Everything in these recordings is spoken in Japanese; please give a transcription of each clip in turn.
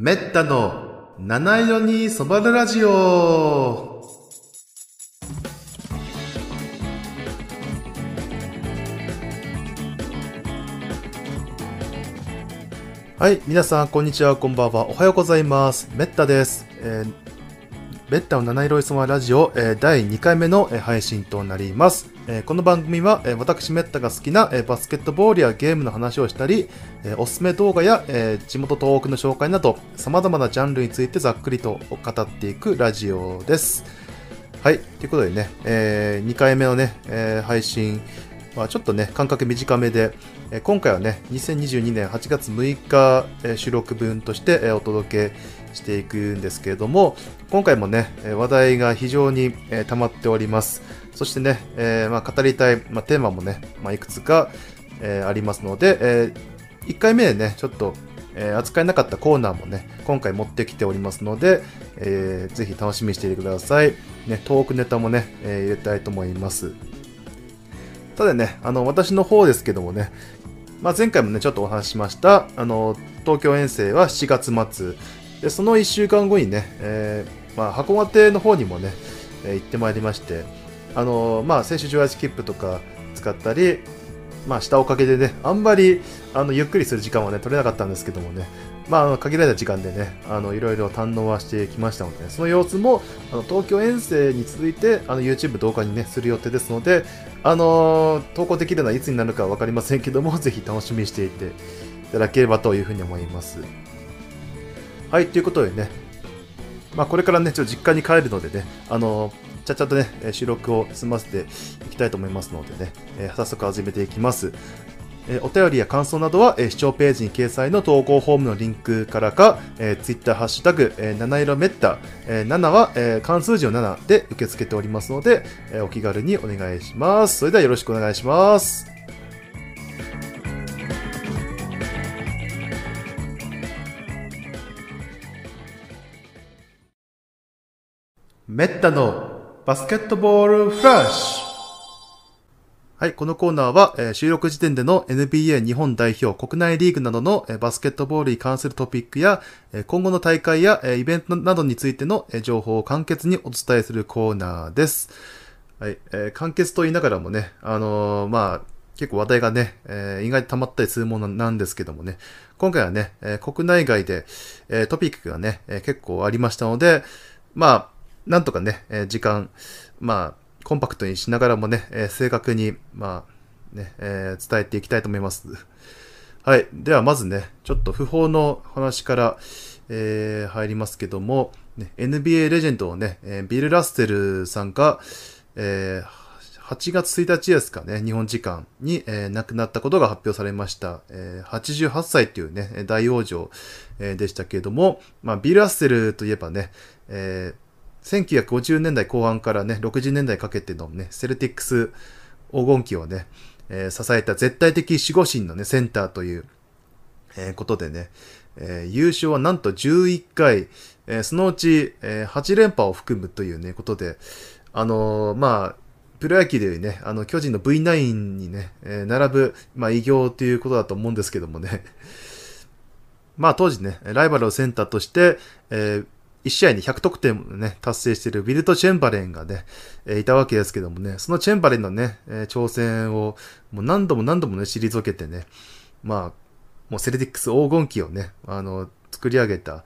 めったの七色に染まるラジオはい、皆さん、こんにちは、こんばんは、おはようございます。めったです。えー、めったの七色に染まるラジオ、第2回目の、配信となります。この番組は、私めったが好きな、バスケットボールやゲームの話をしたり、おすすめ動画や、地元東北の紹介など、様々なジャンルについてざっくりと語っていくラジオです。はい、ということでね、え2回目のね、配信はちょっとね、間隔短めで、今回はね、2022年8月6日、収録分として、お届けしていくんですけれども、今回もね、え話題が非常に、えー溜まっております。そしてね、えーまあ、語りたい、まあ、テーマもね、まあ、いくつか、えーありますので、え1回目でね、ちょっと、えー扱えなかったコーナーもね、今回持ってきておりますので、えーぜひ楽しみにしていてください。ね、トークネタもね、えー入れたいと思います。ただね、あの、私の方ですけどもね、まあ、前回もね、ちょっとお話ししました、あの、東京遠征は7月末、で、その1週間後にね、えーまあ、函館の方にもね、えー行ってまいりまして、あの、まあ、選手上圧切符とか使ったり、まあ、したおかげでね、あんまり、あの、ゆっくりする時間はね、取れなかったんですけどもね、まあ、あの限られた時間でね、いろいろ堪能はしてきましたので、ね、その様子も、あの、東京遠征に続いて、あの、YouTube 動画にね、する予定ですので、あのー投稿できるのはいつになるかわかりませんけども、ぜひ楽しみにしていていただければというふうに思います。はい、ということでね、まあ、これからね、ちょっと実家に帰るのでね、あのーちゃっちゃとね、収録を済ませていきたいと思いますのでね、えー早速始めていきます。えーお便りや感想などは、えー視聴ページに掲載の投稿フォームのリンクからか、えー、Twitter ハッシュタグ、えー七色めった、えー7は、えー漢数字の7で受け付けておりますので、えーお気軽にお願いします。それではよろしくお願いします。めったのバスケットボールフラッシュはい、このコーナーは、えー収録時点での NBA 日本代表国内リーグなどの、えーバスケットボールに関するトピックや、えー今後の大会や、えイベントなどについての、え情報を簡潔にお伝えするコーナーです。はい、えー簡潔と言いながらもね、あのまあ、結構話題がね、え意外と溜まったりするものなんですけどもね、今回はね、え国内外で、えトピックがね、え結構ありましたので、まあ、なんとかね、え時間、まあ、コンパクトにしながらもね、え正確に、まあ、ね、えー伝えていきたいと思います。はい。では、まずね、ちょっと不法の話から、えー入りますけども、ね、NBA レジェンドをね、えビル・ラッセルさんが、えー8月1日ですかね、日本時間に、えー亡くなったことが発表されました。えー88歳っていうね、大往生、えでしたけれども、まあ、ビル・ラッセルといえばね、えー1950年代後半からね、60年代かけてのね、セルティックス黄金期をね、えー支えた絶対的守護神のね、センターという、えーことでね、えー優勝はなんと11回、えそのうち、え8連覇を含むというね、ことで、あのまあ、プロ野球でいうね、あの、巨人の V9 にね、え並ぶ、まあ、偉業ということだと思うんですけどもね、まあ当時ね、ライバルをセンターとして、えー1試合に100得点もね、達成しているウィルト・チェンバレンがね、えいたわけですけどもね、そのチェンバレンのね、え挑戦をもう何度も何度もね、退けてね、まあ、もうセルティックス黄金期をね、あの、作り上げた、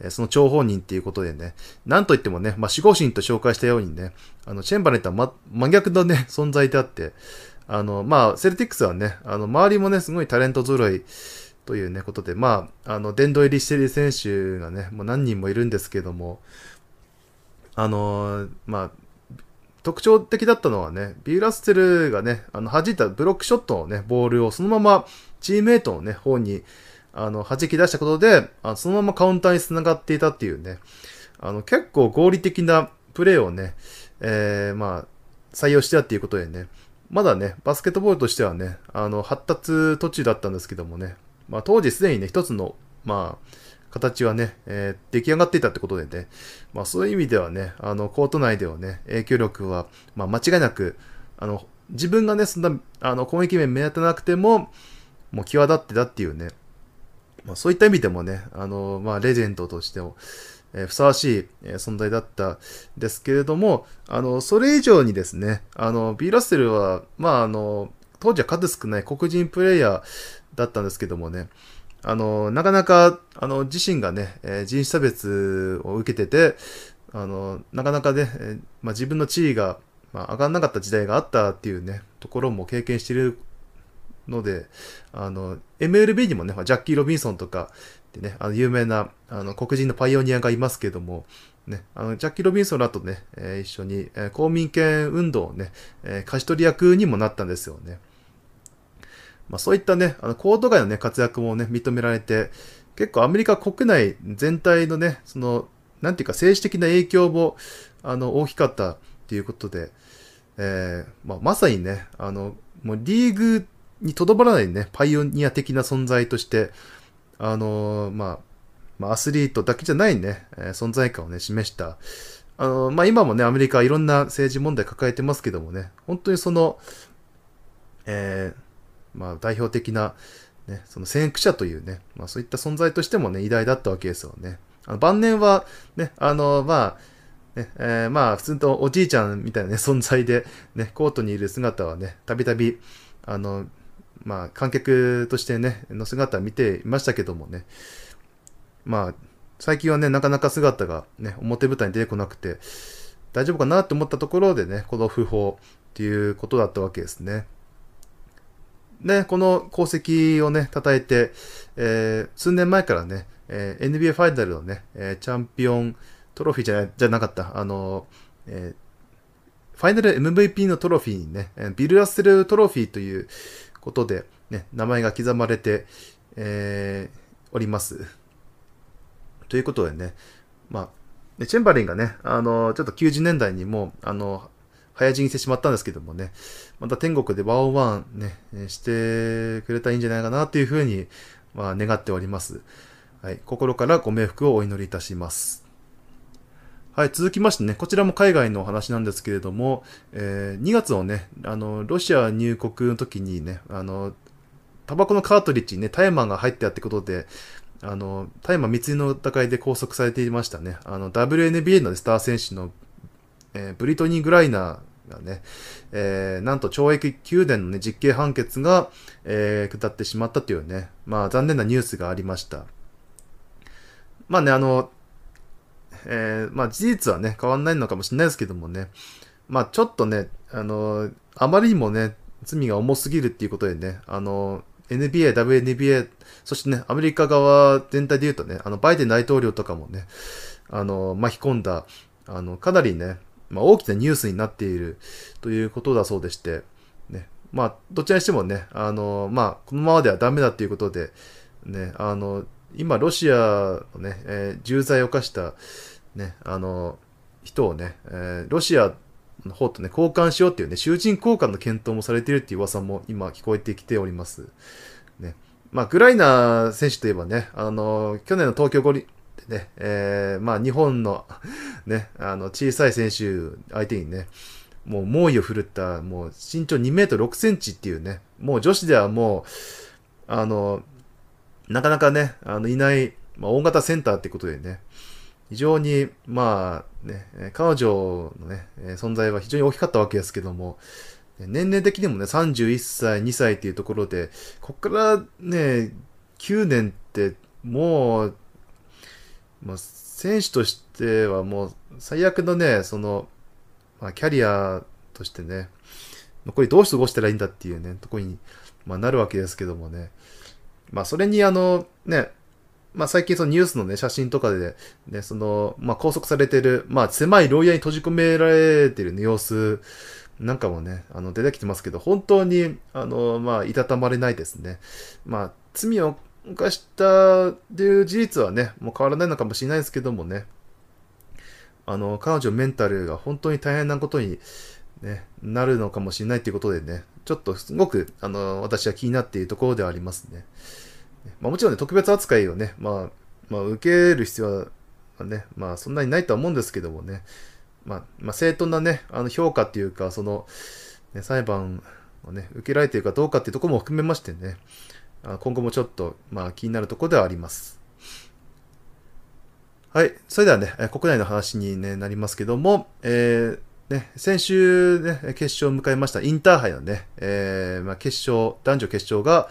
えその張本人っていうことでね、なんといってもね、まあ、守護神と紹介したようにね、あの、チェンバレンとは、ま、真逆のね、存在であって、あの、まあ、セルティックスはね、あの、周りもね、すごいタレント揃いというね、ことで、まあ、あの、殿堂入りしている選手がね、もう何人もいるんですけども、あの、まあ、特徴的だったのはね、ビューラッセルがね、あの、弾いたブロックショットのね、ボールをそのままチームメイトのね、方に、あの、弾き出したことで、あそのままカウンターに繋がっていたっていうね、あの、結構合理的なプレーをね、えー、まあ、採用してたっていうことでね、まだね、バスケットボールとしてはね、あの、発達途中だったんですけどもね、まあ、当時すでにね、一つの、まあ、形はね、えー出来上がっていたってことでね、まあそういう意味ではね、あの、コート内ではね、影響力は、まあ間違いなく、あの、自分がね、そんな、あの、攻撃面目立たなくても、もう際立ってたっていうね、まあ、そういった意味でもね、あの、まあ、レジェンドとしても、えー、ふさわしい、えー、存在だったですけれども、あの、それ以上にですね、あの、ビー・ラッセルは、まあ、あの、当時は数少ない黒人プレイヤーだったんですけどもね、あの、なかなか、あの、自身がね、えー、人種差別を受けてて、あの、なかなかね、えー、まあ、自分の地位が、まあ、上がんなかった時代があったっていうね、ところも経験しているので、あの、MLB にもね、ジャッキー・ロビンソンとかでね、あの、有名な、あの、黒人のパイオニアがいますけども、ね、あの、ジャッキー・ロビンソンらとね、えー、一緒に、え、公民権運動をね、えー、勝ち取り役にもなったんですよね。まあ、そういったね、あの、コート外のね、活躍もね、認められて、結構アメリカ国内全体のね、その、なんていうか政治的な影響も、あの、大きかったっていうことで、えー、まあ、まさにね、あの、もうリーグにとどまらないね、パイオニア的な存在として、あのー、まあ、まあ、アスリートだけじゃないね、えー、存在感をね、示した。あのー、まあ、今もね、アメリカはいろんな政治問題抱えてますけどもね、本当にその、えー、まあ、代表的な、ね、その先駆者というね、まあ、そういった存在としてもね、偉大だったわけですよね。あの晩年は、ね、あの、まあ、ね、えー、まあ、普通のおじいちゃんみたいなね、存在で、ね、コートにいる姿はね、たびたび、あの、まあ、観客としてね、の姿を見ていましたけどもね、まあ、最近はね、なかなか姿がね、表舞台に出てこなくて、大丈夫かなって思ったところでね、この訃報っていうことだったわけですね。ね、この功績をね、称えて、えー、数年前からね、えー、NBA ファイナルのね、えー、チャンピオントロフィーじゃじゃなかった、あの、えー、ファイナル MVP のトロフィーにね、ビル・ラッセルトロフィーということで、ね、名前が刻まれて、えー、おります。ということでね、まあ、チェンバリンがね、あの、ちょっと90年代にも、あの、早死にしてしまったんですけどもね、また天国でワンワンね、してくれたらいいんじゃないかなというふうに、まあ、願っております。はい。心からご冥福をお祈りいたします。はい。続きましてね、こちらも海外のお話なんですけれども、えー、2月のね、あの、ロシア入国の時にね、あの、タバコのカートリッジにね、大麻が入ってあってことで、あの、大麻密輸の疑いで拘束されていましたね。あの、WNBA のスター選手の、えー、ブリトニー・グライナーがね、えー、なんと懲役9年のね、実刑判決が、えー、下ってしまったというね、まあ残念なニュースがありました。まあね、あの、えー、まあ事実はね、変わんないのかもしれないですけどもね、まあちょっとね、あの、あまりにもね、罪が重すぎるっていうことでね、あの、NBA、WNBA、そしてね、アメリカ側全体で言うとね、あの、バイデン大統領とかもね、あの、巻き込んだ、あの、かなりね、まあ、大きなニュースになっているということだそうでして、ね、まあ、どちらにしてもね、あの、まあ、このままではダメだっていうことで、ね、あの、今、ロシアのね、えー、重罪を犯した、ね、あの、人をね、えー、ロシアの方とね、交換しようっていうね、囚人交換の検討もされているっていう噂も今聞こえてきております。ね。まあ、グライナー選手といえばね、あの、去年の東京五輪、ね、えー、まあ日本の ね、あの小さい選手相手にね、もう猛威を振るった、もう身長2メートル6センチっていうね、もう女子ではもう、あの、なかなかね、あの、いない、まあ、大型センターってことでね、非常に、まあ、ね、彼女のね、存在は非常に大きかったわけですけども、年齢的にもね、31歳、2歳っていうところで、こっからね、9年ってもうもう選手としてはもう最悪のね、その、まあ、キャリアとしてね、残りどう過ごしたらいいんだっていうね、とこに、まあ、なるわけですけどもね。まあ、それにあの、ね、まあ、最近そのニュースのね、写真とかで、ね、その、まあ、拘束されてる、まあ、狭い牢屋に閉じ込められてる、ね、様子なんかもね、あの、出てきてますけど、本当に、あの、まあ、いたたまれないですね。まあ、罪を犯したっていう事実はね、もう変わらないのかもしれないですけどもね、あの、彼女メンタルが本当に大変なことに、ね、なるのかもしれないということでね、ちょっとすごく、あの、私は気になっているところではありますね。まあ、もちろんね、特別扱いをね、まあ、まあ、受ける必要はね、まあ、そんなにないとは思うんですけどもね、まあ、まあ、正当なね、あの、評価っていうか、その、ね、裁判をね、受けられているかどうかっていうところも含めましてね、今後もちょっと、まあ、気になるところではあります。はい。それではね、国内の話に、ね、なりますけども、えー、ね、先週ね、決勝を迎えましたインターハイのね、えー、まあ、決勝、男女決勝が、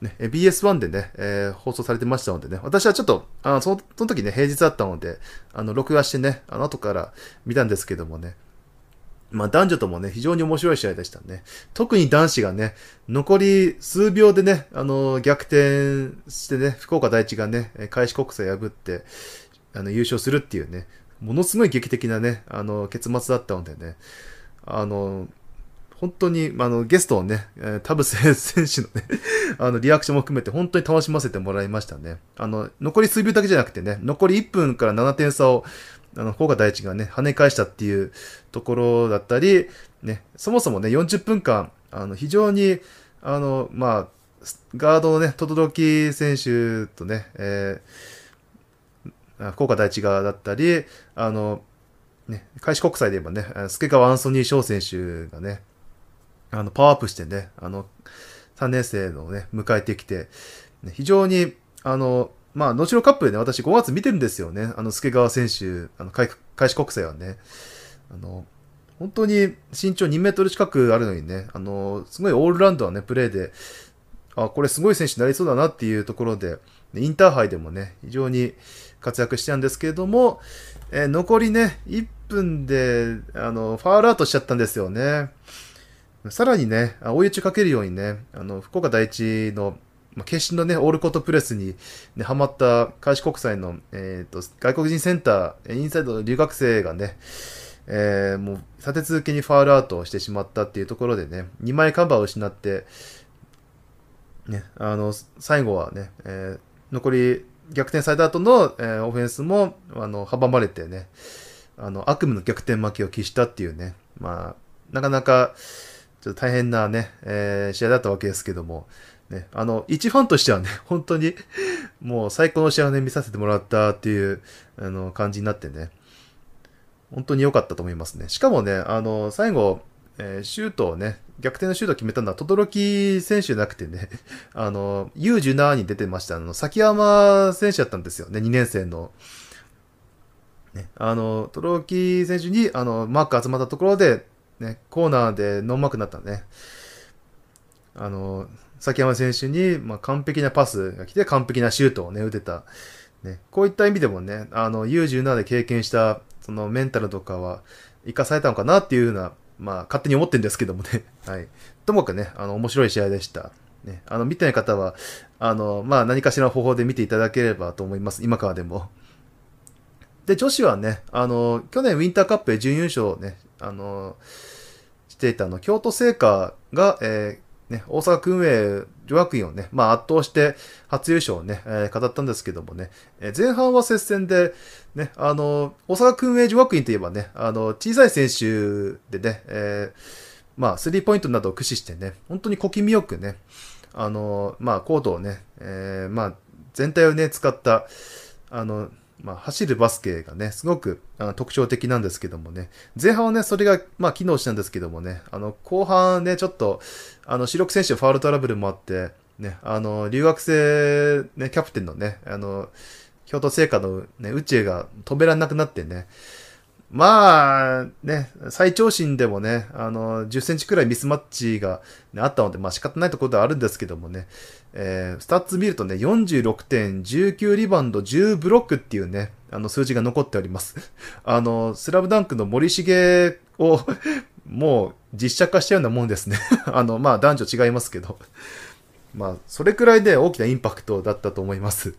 ね、BS1 でね、えー、放送されてましたのでね、私はちょっと、あそのその時ね、平日だったので、あの、録画してね、あの後から見たんですけどもね、まあ男女ともね、非常に面白い試合でしたね。特に男子がね、残り数秒でね、あの、逆転してね、福岡第一がね、開始国際破って、あの、優勝するっていうね、ものすごい劇的なね、あの、結末だったのでね、あの、本当に、あの、ゲストをね、田臥選手のね あの、リアクションも含めて本当に楽しませてもらいましたね。あの、残り数秒だけじゃなくてね、残り1分から7点差をあの、福岡第一がね、跳ね返したっていうところだったり、ね、そもそもね、40分間、あの、非常に、あの、まあ、ガードのね、轟選手とね、えー、福岡第一側だったり、あの、ね、開始国際で言えばね、助川アンソニー翔選手がね、あの、パワーアップしてね、あの、3年生のね、迎えてきて、ね、非常に、あの、まあ、後のカップでね、私5月見てるんですよね。あの、助川選手、あの、開始国際はね。あの、本当に身長2メートル近くあるのにね、あの、すごいオールラウンドはね、プレーで、あ、これすごい選手になりそうだなっていうところで、インターハイでもね、非常に活躍してたんですけれども、えー、残りね、1分で、あの、ファールアウトしちゃったんですよね。さらにね、追い打ちかけるようにね、あの、福岡第一のまあ、決心のね、オールコートプレスに、ね、ハマった開志国際の、え、ー、と、外国人センター、インサイドの留学生がね、えー、もう立て続けにファールアウトをしてしまったっていうところでね、2枚カバーを失って、ね、あの、最後はね、えー、残り逆転された後の、えー、オフェンスも、あの、阻まれてね、あの、悪夢の逆転負けを喫したっていうね、まあ、なかなか、ちょっと大変なね、えー、試合だったわけですけども、ね、あの、一ファンとしてはね、本当に、もう最高の試合をね、見させてもらったっていう、あの、感じになってね、本当に良かったと思いますね。しかもね、あの、最後、えー、シュートをね、逆転のシュートを決めたのは、轟選手じゃなくてね、あの、U17 に出てました、あの、崎山選手だったんですよね、2年生の。ね、あの、轟選手に、あの、マーク集まったところで、ね、コーナーでノンマークになったね。あの、崎山選手に、まあ、完璧なパスが来て、完璧なシュートをね、打てた。ね、こういった意味でもね、あの、U17 で経験した、そのメンタルとかは、生かされたのかなっていうふうな、まあ、勝手に思ってるんですけどもね。はい。ともかくね、あの、面白い試合でした。ね、あの、見てない方は、あの、まあ、何かしらの方法で見ていただければと思います。今からでも。で、女子はね、あの、去年ウィンターカップで準優勝ね、あの、していたの、京都聖火が、えね、大阪訓営女学院をね、まあ圧倒して初優勝をね、えー、語ったんですけどもね、えー、前半は接戦で、ね、あの、大阪訓営女学院といえばね、あの、小さい選手でね、えー、まあ、スリーポイントなどを駆使してね、本当に小気味よくね、あの、まあ、コートをね、えー、まあ、全体をね、使った、あの、まあ、走るバスケがね、すごくあの特徴的なんですけどもね、前半はね、それが、まあ、機能したんですけどもね、あの、後半ね、ちょっと、あの、主力選手ファウルトラブルもあって、ね、あの、留学生、ね、キャプテンのね、あの、京都聖火のね、宇宙が止められなくなってね、まあ、ね、最長身でもね、あの、10センチくらいミスマッチが、ね、あったので、まあ仕方ないところではあるんですけどもね、えー、スタッツ見るとね、46点、19リバウンド、10ブロックっていうね、あの数字が残っております。あの、スラムダンクの森重を もう実写化したようなもんですね。あの、まあ男女違いますけど。まあ、それくらいで大きなインパクトだったと思います。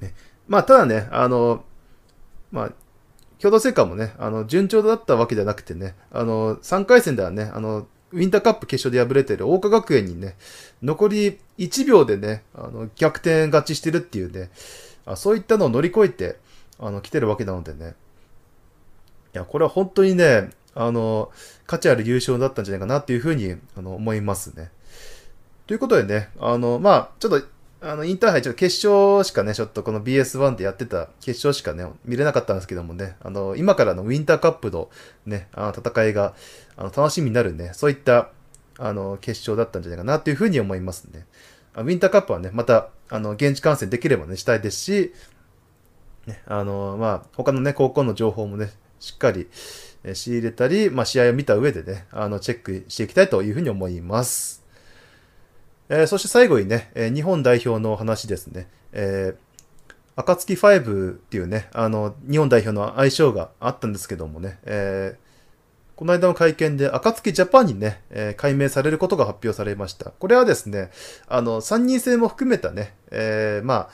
ね、まあ、ただね、あの、まあ、京都精華もね、あの、順調だったわけじゃなくてね、あの、3回戦ではね、あの、ウィンターカップ決勝で敗れている桜花学園にね、残り1秒でね、あの、逆転勝ちしてるっていうね、あそういったのを乗り越えて、あの、来てるわけなのでね。いや、これは本当にね、あの、価値ある優勝だったんじゃないかなっていうふうに、あの、思いますね。ということでね、あの、まあ、ちょっとあの、インターハイ、ちょっと決勝しかね、ちょっとこの BS1 でやってた決勝しかね、見れなかったんですけどもね、あの、今からのウィンターカップのね、あの戦いが、あの、楽しみになるね、そういった、あの、決勝だったんじゃないかなというふうに思いますね。ウィンターカップはね、また、あの、現地観戦できればね、したいですし、ね、あの、まあ、他のね、高校の情報もね、しっかり、仕入れたり、まあ、試合を見た上でね、あの、チェックしていきたいというふうに思います。えー、そして最後にね、えー、日本代表の話ですね。えー、暁5っていうね、あの、日本代表の相性があったんですけどもね、えー、この間の会見で、暁ジャパンにね、えー、改名されることが発表されました。これはですね、あの、三人制も含めたね、えー、まあ、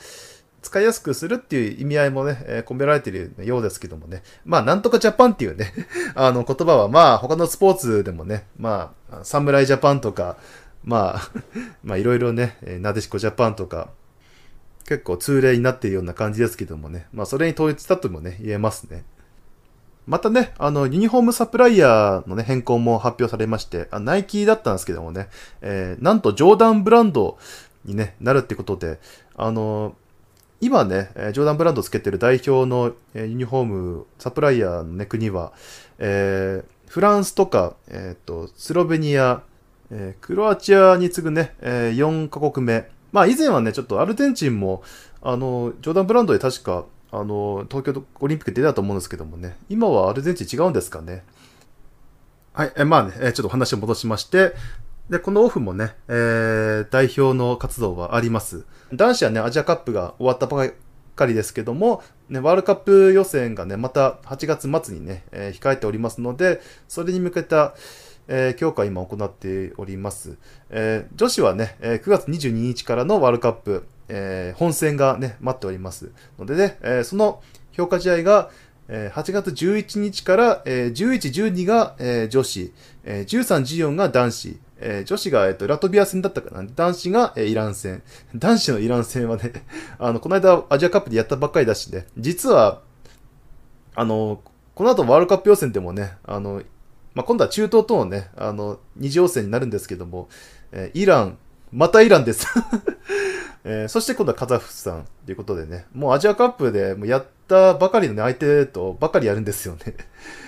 使いやすくするっていう意味合いもね、えー、込められているようですけどもね。まあ、なんとかジャパンっていうね、あの言葉は、まあ、他のスポーツでもね、まあ、サムライジャパンとか、まあ、まあ、いろいろね、なでしこジャパンとか、結構通例になっているような感じですけどもね。まあ、それに統一したともね、言えますね。またね、あの、ユニフォームサプライヤーのね、変更も発表されまして、あナイキだったんですけどもね、えー、なんとジョーダンブランドにね、なるってことで、あの、今ね、ジョーダンブランドつけてる代表のユニフォームサプライヤーのね、国は、えー、フランスとか、えっ、ー、と、スロベニア、えー、クロアチアに次ぐね、えー、4カ国目。まあ以前はね、ちょっとアルゼンチンも、あの、ジョーダンブランドで確か、あの、東京オリンピック出たと思うんですけどもね、今はアルゼンチン違うんですかね？はい、えまあね、えちょっと話を戻しまして、で、このオフもね、えー、代表の活動はあります。男子はね、アジアカップが終わったばかりですけども、ね、ワールドカップ予選がね、また8月末にね、えー、控えておりますので、それに向けた、えー、強化を今行っております。えー、女子はね、えー、9月22日からのワールドカップ、えー、本戦がね、待っておりますのでね、えー、その評価試合が、えー、8月11日から、えー、11、12が、えー、女子、えー、13、14が男子、えー、女子が、えっ、と、ラトビア戦だったかな。男子が、えー、イラン戦。男子のイラン戦はね、あの、この間アジアカップでやったばっかりだしね、実は、あの、この後ワールドカップ予選でもね、あの、まあ、今度は中東とのね、あの、二次予選になるんですけども、えー、イラン、またイランです えー、そして今度はカザフスタンということでね、もうアジアカップでもうやったばかりの、ね、相手とばかりやるんですよね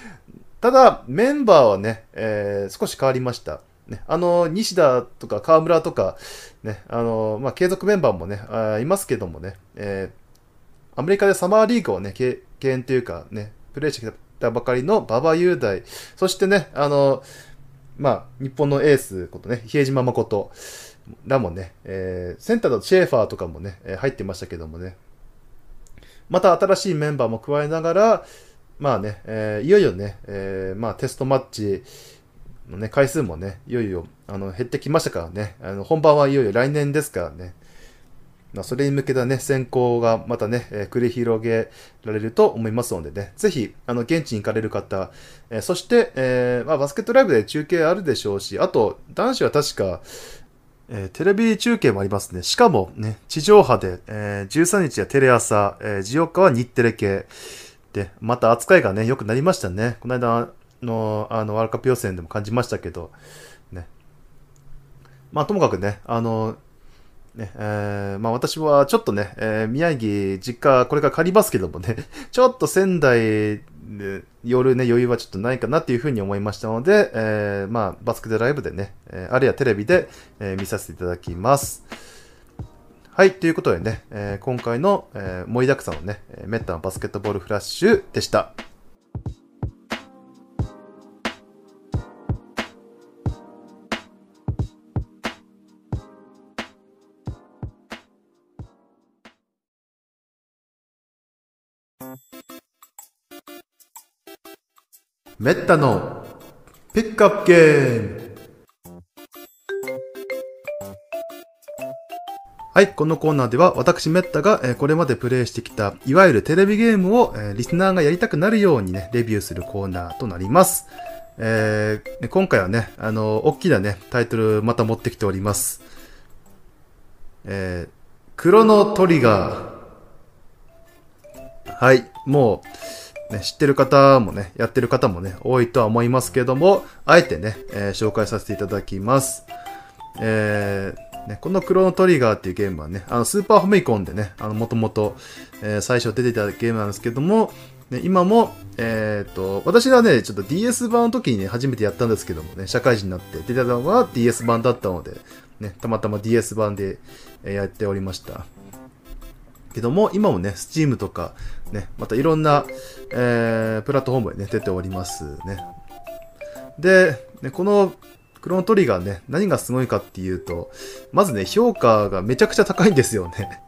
ただ、メンバーはね、えー、少し変わりました。ね、あの、西田とか河村とか、ね、あの、まあ、継続メンバーもね、あいますけどもね、えー、アメリカでサマーリーグをね、経験というかね、プレイしてきたばかりの馬場雄大、そしてね、あの、まあ、日本のエースことね、比江島誠らもね、えー、センターのシェーファーとかもね、え入ってましたけどもね、また新しいメンバーも加えながら、まあね、えー、いよいよね、えー、まあテストマッチのね、回数もね、いよいよあの減ってきましたからね、あの本番はいよいよ来年ですからね、ま、それに向けたね、選考がまたね、え、繰り広げられると思いますのでね、ぜひ、あの、現地に行かれる方、え、そして、え、まあ、バスケットライブで中継あるでしょうし、あと、男子は確か、えー、テレビ中継もありますね。しかもね、地上波で、えー、13日はテレ朝、えー、14日は日テレ系。で、また扱いがね、良くなりましたね。この間の、あの、ワールドカップ予選でも感じましたけど、ね。まあ、ともかくね、あの、ね、えー、まあ私はちょっとね、えー、宮城実家これから借りますけどもね、ちょっと仙台で夜ね、余裕はちょっとないかなっていうふうに思いましたので、えー、まあバスケットライブでね、えあるいはテレビで、え見させていただきます。はい、ということでね、え今回の、え盛りだくさんのね、メッタのバスケットボールフラッシュでした。メッタのピックアップゲームはい、このコーナーでは私メッタが、これまでプレイしてきたいわゆるテレビゲームを、リスナーがやりたくなるようにね、レビューするコーナーとなります。えー、今回はね、あの、大きなね、タイトルまた持ってきております。えー、クロノトリガー。はい、もう、ね、知ってる方もね、やってる方もね、多いとは思いますけども、あえてね、えー、紹介させていただきます。えー、ね、このクロノトリガーっていうゲームはね、あの、スーパーファミコンでね、あの、もともと、え、最初出てたゲームなんですけども、ね、今も、えっ、と、私はね、ちょっと DS 版の時にね、初めてやったんですけどもね、社会人になって出てたのは DS 版だったので、ね、たまたま DS 版で、やっておりました。けども、今もね、Steam とか、ね、またいろんな、えー、プラットフォームにね、出ておりますね。で、ね、このクロノトリガーね、何がすごいかっていうと、まずね、評価がめちゃくちゃ高いんですよね。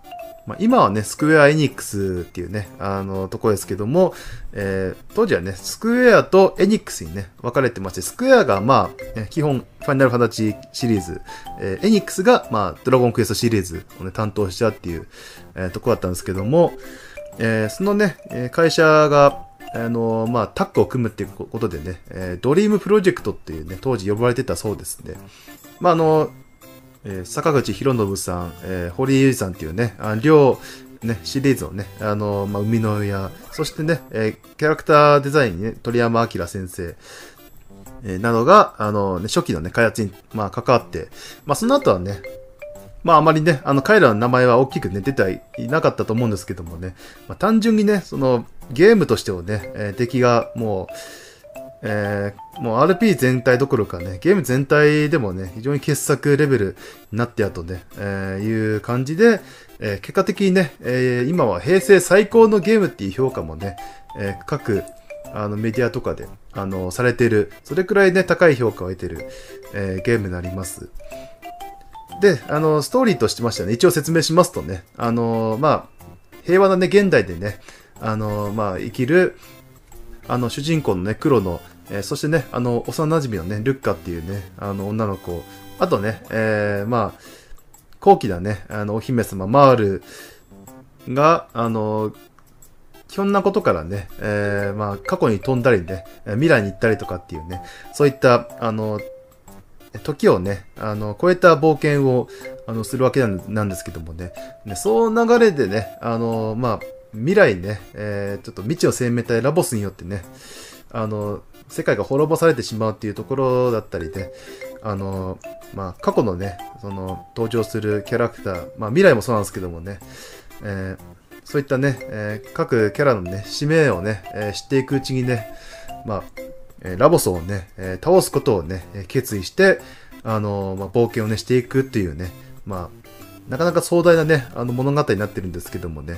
まあ、今はね、スクエア・エニックスっていうね、あの、とこですけども、えー、当時はね、スクエアとエニックスにね、分かれてまして、スクエアがまあ、基本、ファイナルファンタジーシリーズ、えー、エニックスがまあ、ドラゴンクエストシリーズをね、担当したっていう、えー、とこだったんですけども、えー、そのね、会社が、あのまあ、タッグを組むっていうことでね、えー、ドリームプロジェクトっていうね、当時呼ばれてたそうですね。まあ、あの、えー、坂口博信さん、えー、堀井雄二さんっていうね、あ両、ね、シリーズをね、あの、まあ、生みの親、そしてね、えー、キャラクターデザインにね、鳥山明先生、えー、などが、あの、ね、初期のね、開発に、まあ、関わって、まあ、その後はね、まあ、あまりね、あの、彼らの名前は大きくね、出てはいなかったと思うんですけどもね、まあ、単純にね、その、ゲームとしてはね、えー、出来がもう、えー、もう RP 全体どころかね、ゲーム全体でもね、非常に傑作レベルになってやとね、えー、いう感じで、えー、結果的にね、えー、今は平成最高のゲームっていう評価もね、えー、各あのメディアとかで、あの、されている、それくらいね、高い評価を得てる、えー、ゲームになります。で、あの、ストーリーとしてましてね、一応説明しますとね、あの、まあ、平和なね、現代でね、あの、まあ、生きる、あの、主人公のね、黒の、えー、そしてね、あの、幼馴染のね、ルッカっていうね、あの、女の子、あとね、えー、まあ、高貴なね、あの、お姫様、マールが、あの、ひょんなことからね、えー、まあ、過去に飛んだりね、未来に行ったりとかっていうね、そういった、あの、時をね、あの、超えた冒険を、あの、するわけなんですけどもね、ねその流れでね、あの、まあ、未来ね、えー、ちょっと未知の生命体ラボスによってね、あの、世界が滅ぼされてしまうっていうところだったりで、あの、まあ、過去のね、その、登場するキャラクター、まあ、未来もそうなんですけどもね、えー、そういったね、えー、各キャラのね、使命をね、えー、知っていくうちにね、まあ、えラボスをね、え倒すことをね、決意して、あのまあ、冒険をね、していくっていうね、まあ、なかなか壮大なね、あの物語になってるんですけどもね、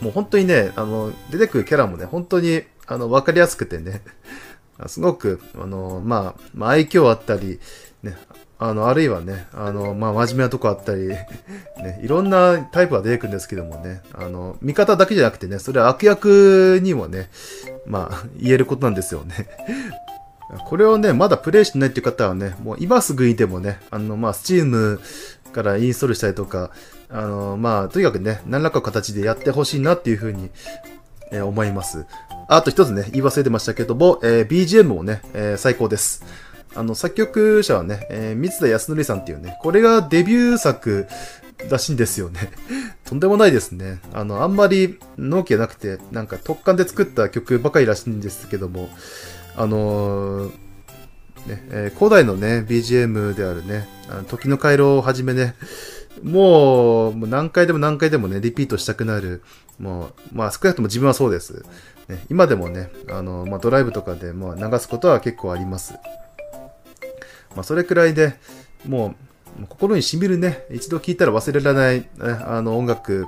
もう本当にね、あの、出てくるキャラもね、本当に、あの、わかりやすくてね、すごく、あの、まあ、まあ、愛嬌あったり、ね、あの、あるいはね、あの、まあ、真面目なとこあったり、ね、いろんなタイプが出てくるんですけどもね、あの、味方だけじゃなくてね、それは悪役にもね、まあ、言えることなんですよね。これをね、まだプレイしてないっていう方はね、もう今すぐにでもね、あの、まあ、スチームからインストールしたりとか、あの、まあ、とにかくね、何らかの形でやってほしいなっていうふうに、えー、思います。あと一つね、言い忘れてましたけども、えー、BGM もね、えー、最高です。あの、作曲者はね、えー、三田康則さんっていうね、これがデビュー作らしいんですよね。とんでもないですね。あの、あんまり納期がなくて、なんか特感で作った曲ばかりらしいんですけども、あのー、ね、えー、古代のね、BGM であるね、あの時の回廊をはじめね、もう、もう何回でも何回でもね、リピートしたくなる。もう、まあ少なくとも自分はそうです。ね、今でもね、あの、まあドライブとかでも流すことは結構あります。まあそれくらいで、もう、心に染みるね、一度聴いたら忘れられない、ね、あの音楽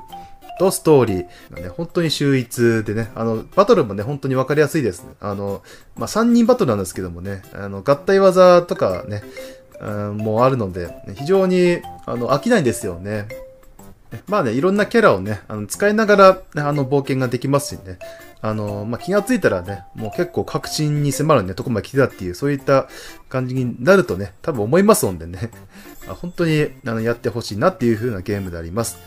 とストーリーがね、本当に秀逸でね、あの、バトルもね、本当にわかりやすいです、ね。あの、まあ3人バトルなんですけどもね、あの、合体技とかね、うんもうあるので、非常にあの飽きないんですよね。まあね、いろんなキャラをね、あの使いながら、ね、あの冒険ができますしね。あの、まあ、気がついたらね、もう結構確信に迫るね、とこまで来てたっていう、そういった感じになるとね、多分思いますのでね、本当にあのやってほしいなっていう風なゲームであります。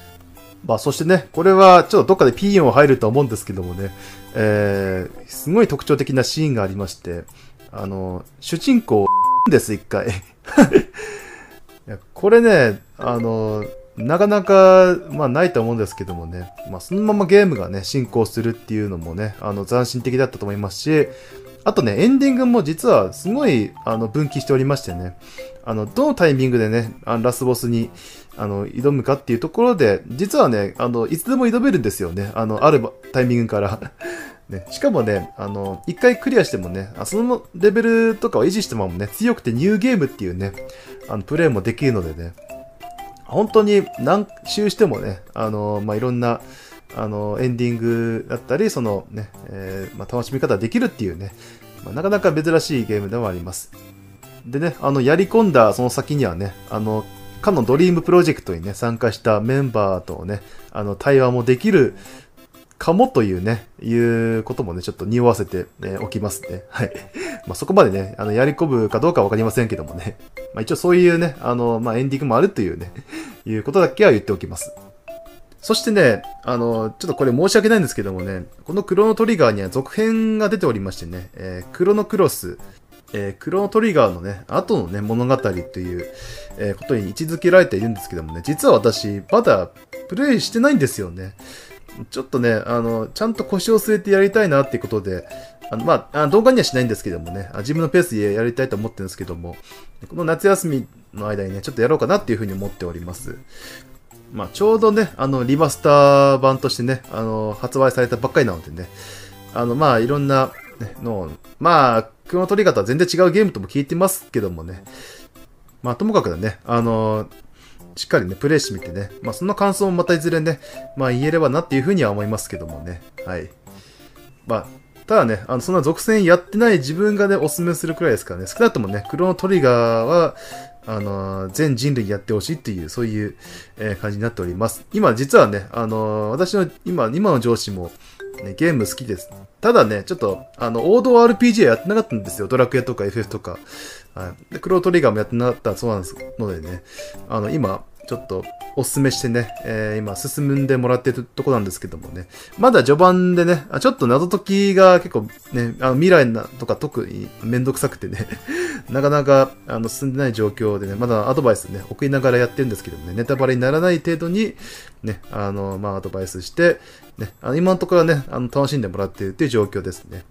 まあ、そしてね、これはちょっとどっかで P を入ると思うんですけどもね、えー、すごい特徴的なシーンがありまして、あの、主人公です、一回。いこれね、あの、なかなか、まあないと思うんですけどもね、まあそのままゲームがね、進行するっていうのもね、あの、斬新的だったと思いますし、あとね、エンディングも実はすごい、あの、分岐しておりましてね、あの、どのタイミングでね、あのラスボスに、あの、挑むかっていうところで、実はね、あの、いつでも挑めるんですよね。あの、あるタイミングから。ね、しかもね、あの、一回クリアしてもね、そのレベルとかを維持してもね、強くてニューゲームっていうね、あの、プレイもできるのでね、本当に何周してもね、あの、まあ、いろんな、あの、エンディングだったり、そのね、えー、まあ、楽しみ方できるっていうね、まあ、なかなか珍しいゲームではあります。でね、あの、やり込んだその先にはね、あの、かのドリームプロジェクトにね、参加したメンバーとね、あの、対話もできるかもというね、いうこともね、ちょっと匂わせて、ね、おきますね。はい。まあ、そこまでね、あの、やり込むかどうかわかりませんけどもね。まあ、一応そういうね、あの、まあ、エンディングもあるというね、いうことだけは言っておきます。そしてね、あの、ちょっとこれ申し訳ないんですけどもね、このクロノトリガーには続編が出ておりましてね、えー、クロノクロス、えー、クロノトリガーのね、後のね、物語という、えー、ことに位置づけられているんですけどもね、実は私、まだプレイしてないんですよね。ちょっとね、あの、ちゃんと腰を据えてやりたいなっていうことで、あの、まあ、動画にはしないんですけどもね、自分のペースでやりたいと思ってるんですけども、この夏休みの間にね、ちょっとやろうかなっていうふうに思っております。まあ、ちょうどね、あの、リマスター版としてね、あの、発売されたばっかりなのでね、あの、まあ、いろんな、ね、の、まあ、クロノトリガーとは全然違うゲームとも聞いてますけどもね、まあ、ともかくだね、あの、しっかりね、プレイしてみてね、まあ、その感想もまたいずれね、まあ、言えればなっていうふうには思いますけどもね、はい。まあ、ただね、あの、そんな続編やってない自分がね、おすすめするくらいですからね、少なくともね、クロノトリガーは、あの、全人類やってほしいっていう、そういう、えー、感じになっております。今、実はね、あの、私の今、今の上司も、ね、ゲーム好きです。ただね、ちょっと、あの、王道 RPG やってなかったんですよ。ドラクエとか FF とか。はい。で、クロートリガーもやってなったそうなんですのでね、あの、今、ちょっとおすすめしてね、えー、今進んでもらってるとこなんですけどもね、まだ序盤でね、ちょっと謎解きが結構ね、あの未来なとか特にめんどくさくてね、なかなかあの進んでない状況でね、まだアドバイスね、送りながらやってるんですけどもね、ネタバレにならない程度に、ね、あの、まあ、アドバイスして、ね、あの今のところはね、あの楽しんでもらっているという状況ですね。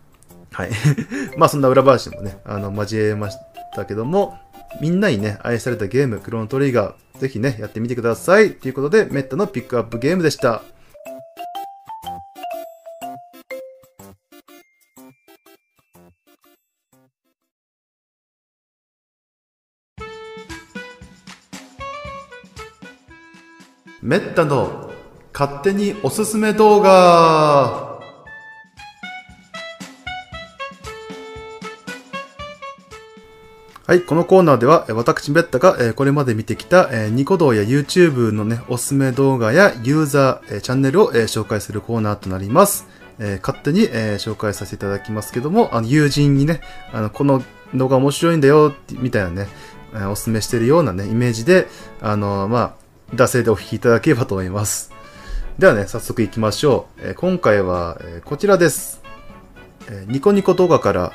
はい。まあそんな裏話もね、あの、交えましたけども、みんなにね、愛されたゲーム、クロノトリガー、ぜひね、やってみてください。ということで、メッタのピックアップゲームでした。メッタの勝手におすすめ動画はい、このコーナーでは、私、ベッタが、これまで見てきた、ニコ動や YouTube のね、おすすめ動画やユーザー、チャンネルを、紹介するコーナーとなります。勝手に、紹介させていただきますけども、あの、友人にね、あの、この動画面白いんだよ、みたいなね、おすすめしてるようなね、イメージで、あの、まあ、惰性でお聞きいただければと思います。ではね、早速行きましょう。今回は、こちらです。ニコニコ動画から、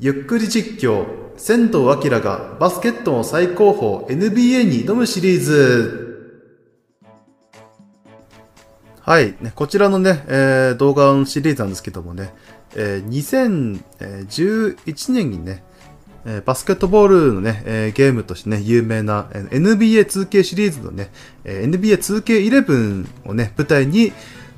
ゆっくり実況、仙道明がバスケットの最高峰 NBA に挑むシリーズ。はい、ね、こちらのね、えー、動画のシリーズなんですけどもね、えー、2011年にね、えー、バスケットボールのね、えー、ゲームとしてね、有名な、NBA2K シリーズのね、えー、NBA2K11 をね、舞台に、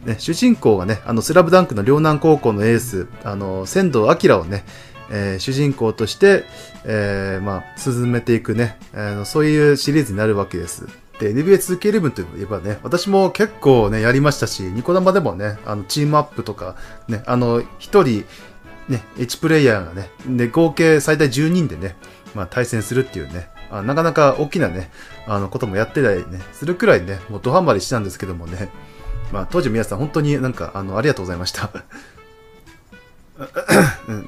ね、主人公がね、あの、スラブダンクの両南高校のエース、あの、仙道明をね、えー、主人公として、えー、まあ、進めていくね、えー、そういうシリーズになるわけです。で、NBA2K11 といえばね、私も結構ね、やりましたし、ニコ生でもね、あの、チームアップとか、ね、あの、一人、ね、1プレイヤーがね、で、合計最大10人でね、まあ、対戦するっていうね、あなかなか大きなね、あの、こともやってたりね、するくらいね、もうドハマりしたんですけどもね、まあ、当時皆さん本当になんか、あの、ありがとうございました。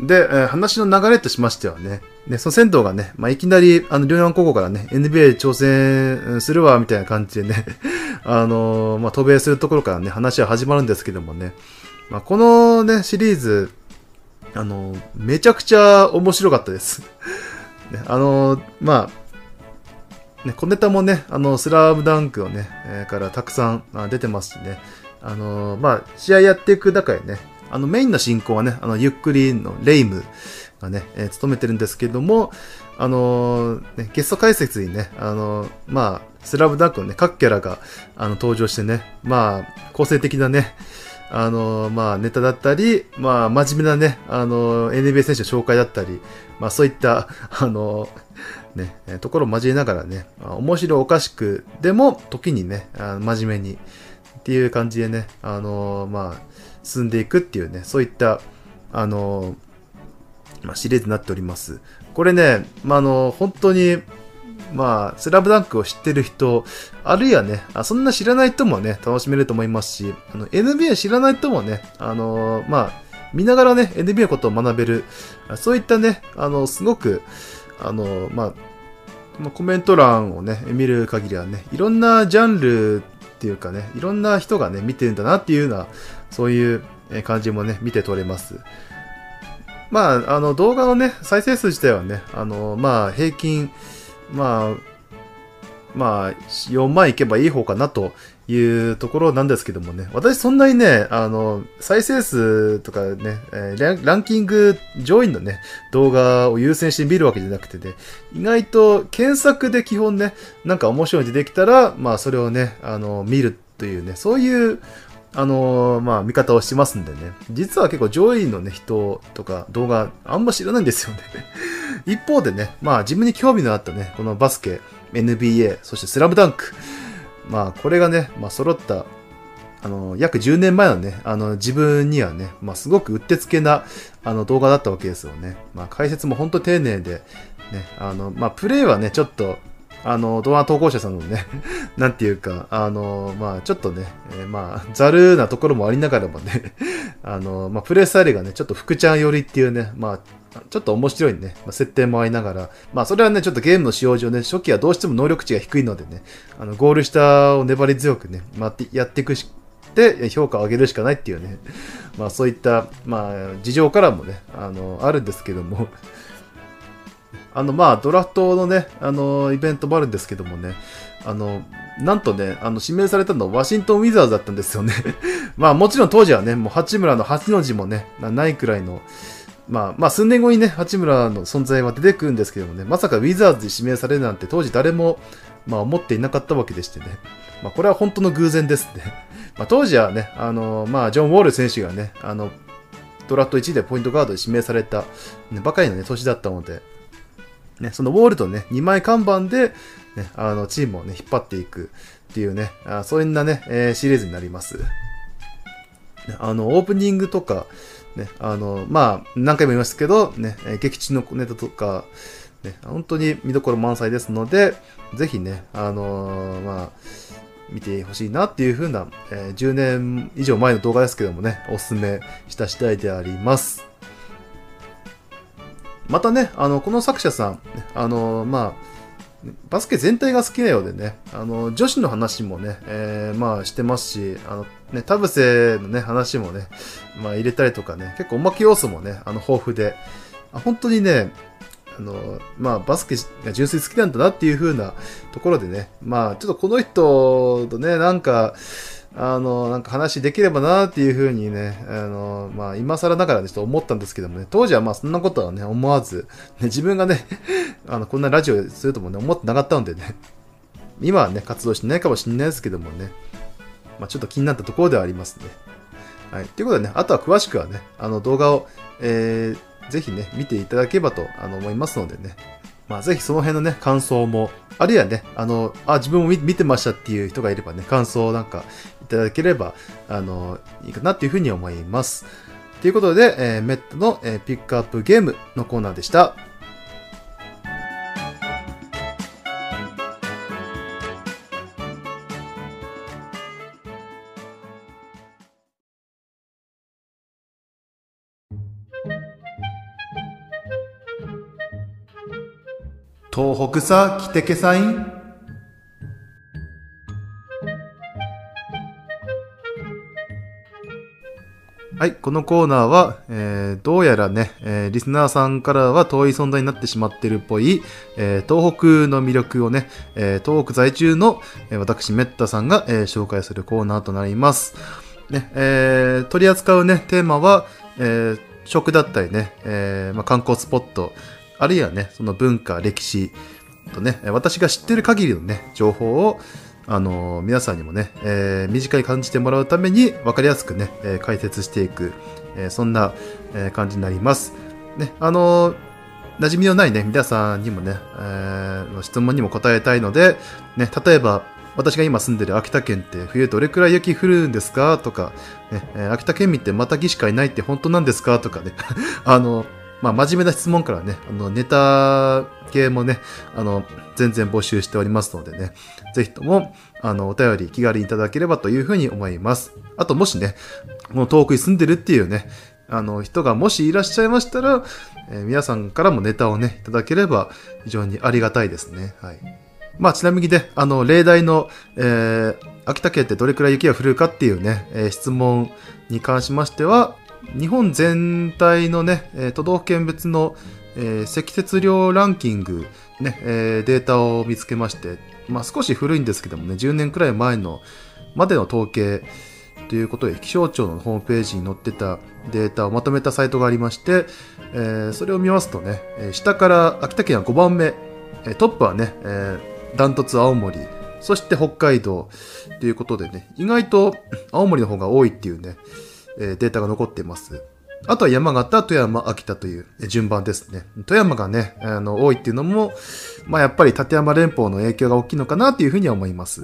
で、話の流れとしましてはね、ね、その銭湯がね、まあ、いきなり、あの、両南高校からね、NBA 挑戦するわ、みたいな感じでね、あのー、まあ、渡米するところからね、話は始まるんですけどもね、まあ、このね、シリーズ、あのー、めちゃくちゃ面白かったです。ね、あのー、まあ、ね、小ネタもね、あの、スラムダンクをね、えー、からたくさん出てますしね、あのまあ、試合やっていく中でね、あの、メインの進行はね、あの、ゆっくりのレイムがね、えー、務めてるんですけども、あのー、ね、ゲスト解説にね、あのー、まあ、スラブダンクのね、各キャラが、あの、登場してね、まあ、構成的なね、あの、まあ、ネタだったり、まあ、真面目なね、あの、NBA 選手の紹介だったり、まあ、そういった、あの、ね、ところを交えながらね、面白おかしく、でも、時にね、真面目に、っていう感じでね、あの、まあ、進んでいくっていうね、そういった、あの、まあ、シリーズになっております。これね、まあ、あの、本当に、まあ、スラムダンクを知ってる人、あるいはね、あそんな知らない人もね、楽しめると思いますし、あの、NBA 知らない人もね、あのー、まあ、見ながらね、NBA のことを学べる、そういったね、あの、すごく、あの、まあ、コメント欄をね、見る限りはね、いろんなジャンルっていうかね、いろんな人がね、見てるんだなっていうような、そういう感じもね、見て取れます。まあ、あの、動画のね、再生数自体はね、あの、まあ、平均、まあ、まあ、4万いけばいい方かなというところなんですけどもね。私そんなにね、あの、再生数とかね、えー、ランキング上位のね、動画を優先して見るわけじゃなくてね、意外と検索で基本ね、なんか面白いの出てきたら、まあそれをね、あの、見るというね、そういうあのー、まあ、見方をしますんでね。実は結構上位のね、人とか動画あんま知らないんですよね。一方でね、まあ自分に興味のあったね、このバスケ、NBA、そしてスラムダンク。まあこれがね、まあ揃った、あの、約10年前のね、あの自分にはね、まあすごくうってつけな、あの動画だったわけですよね。まあ解説も本当丁寧で、ね、あの、まあプレイはね、ちょっと、あの、動画投稿者さんのね、なんていうか、あの、まあちょっとね、えー、まあ、ざるなところもありながらもね、あの、まあプレイスタイルがね、ちょっと福ちゃん寄りっていうね、まあ、ちょっと面白いね、まあ、設定もありながら、まあそれはね、ちょっとゲームの使用上ね、初期はどうしても能力値が低いのでね、あの、ゴール下を粘り強くね、まあ、やっていくし、で、評価を上げるしかないっていうね、まあそういった、まあ、事情からもね、あの、あるんですけども、あの、まあ、ドラフトのね、あの、イベントもあるんですけどもね、あの、なんとね、あの、指名されたのはワシントンウィザーズだったんですよね。まあ、もちろん当時はね、もう八村の八の字もね、ないくらいの、まあ、まあ、数年後にね、八村の存在は出てくるんですけどもね、まさかウィザーズに指名されるなんて当時誰も、まあ、思っていなかったわけでしてね。まあ、これは本当の偶然ですね。まあ、当時はね、あの、まあ、ジョン・ウォール選手がね、あの、ドラフト1位でポイントガードで指名された、ね、ばかりのね、年だったので、ね、そのウォールとね、2枚看板で、ね、あの、チームをね、引っ張っていくっていうね、あそういうなね、えー、シリーズになります。あの、オープニングとか、ね、あの、まあ、何回も言いましたけど、ね、劇中のネタとか、ね、本当に見どころ満載ですので、ぜひね、あのー、まあ、見てほしいなっていう風な、えー、10年以上前の動画ですけどもね、おすすめした次第であります。またね、あの、この作者さん、あの、まあ、バスケ全体が好きなようでね、あの、女子の話もね、えー、まあしてますし、あの、ね、田臥のね、話もね、まあ入れたりとかね、結構おまけ要素もね、あの、豊富で、あ本当にね、あの、まあ、バスケが純粋好きなんだなっていう風なところでね、まあ、ちょっとこの人とね、なんか、あの、なんか話できればなっていうふうにね、あの、まあ、今更ながらでちょっと思ったんですけどもね、当時はまあそんなことはね、思わず、ね、自分がね、あの、こんなラジオするともね、思ってなかったのでね、今はね、活動してないかもしれないですけどもね、まあ、ちょっと気になったところではありますね。はい。ということでね、あとは詳しくはね、あの動画を、えー、ぜひね、見ていただければとあの思いますのでね、まあ、ぜひその辺のね、感想も、あるいはね、あの、あ、自分も見てましたっていう人がいればね、感想なんかいただければ、あの、いいかなっていうふうに思います。ということで、えー、メットの、えー、ピックアップゲームのコーナーでした。東北さ来てけさいはい、このコーナーは、えー、どうやらね、えー、リスナーさんからは遠い存在になってしまってるっぽい、えー、東北の魅力をね、え東北在住の、え私、メッタさんが、え紹介するコーナーとなります。ね、えー、取り扱うね、テーマは、えー、食だったりね、えー、まあ、観光スポット、あるいはね、その文化、歴史とね、私が知ってる限りのね、情報を、あのー、皆さんにもね、えー、短い感じてもらうために分かりやすくね、えー、解説していく、えー、そんな、えー、感じになります。ね、あのー、馴染みのないね、皆さんにもね、えー、質問にも答えたいので、ね、例えば、私が今住んでる秋田県って冬どれくらい雪降るんですかとか、ね、えー、秋田県民ってまたぎしかいないって本当なんですかとかね、あの、まあ、真面目な質問からね、あの、ネタ系もね、あの、全然募集しておりますのでね、ぜひとも、あの、お便り気軽にいただければというふうに思います。あと、もしね、この遠くに住んでるっていうね、あの、人がもしいらっしゃいましたら、えー、皆さんからもネタをね、いただければ非常にありがたいですね。はい。まあ、ちなみにね、あの、例題の、えー、秋田県ってどれくらい雪が降るかっていうね、えー、質問に関しましては、日本全体のね、都道府県別の、え積雪量ランキング、ね、えデータを見つけまして、まあ、少し古いんですけどもね、10年くらい前のまでの統計ということで、気象庁のホームページに載ってたデータをまとめたサイトがありまして、えー、それを見ますとね、下から秋田県は5番目、トップはね、えー、ダントツ青森、そして北海道ということでね、意外と青森の方が多いっていうね、データが残っています。あとは山形、富山、秋田という順番ですね。富山がね、あの、多いっていうのも、まあやっぱり立山連峰の影響が大きいのかなっていうふうには思います。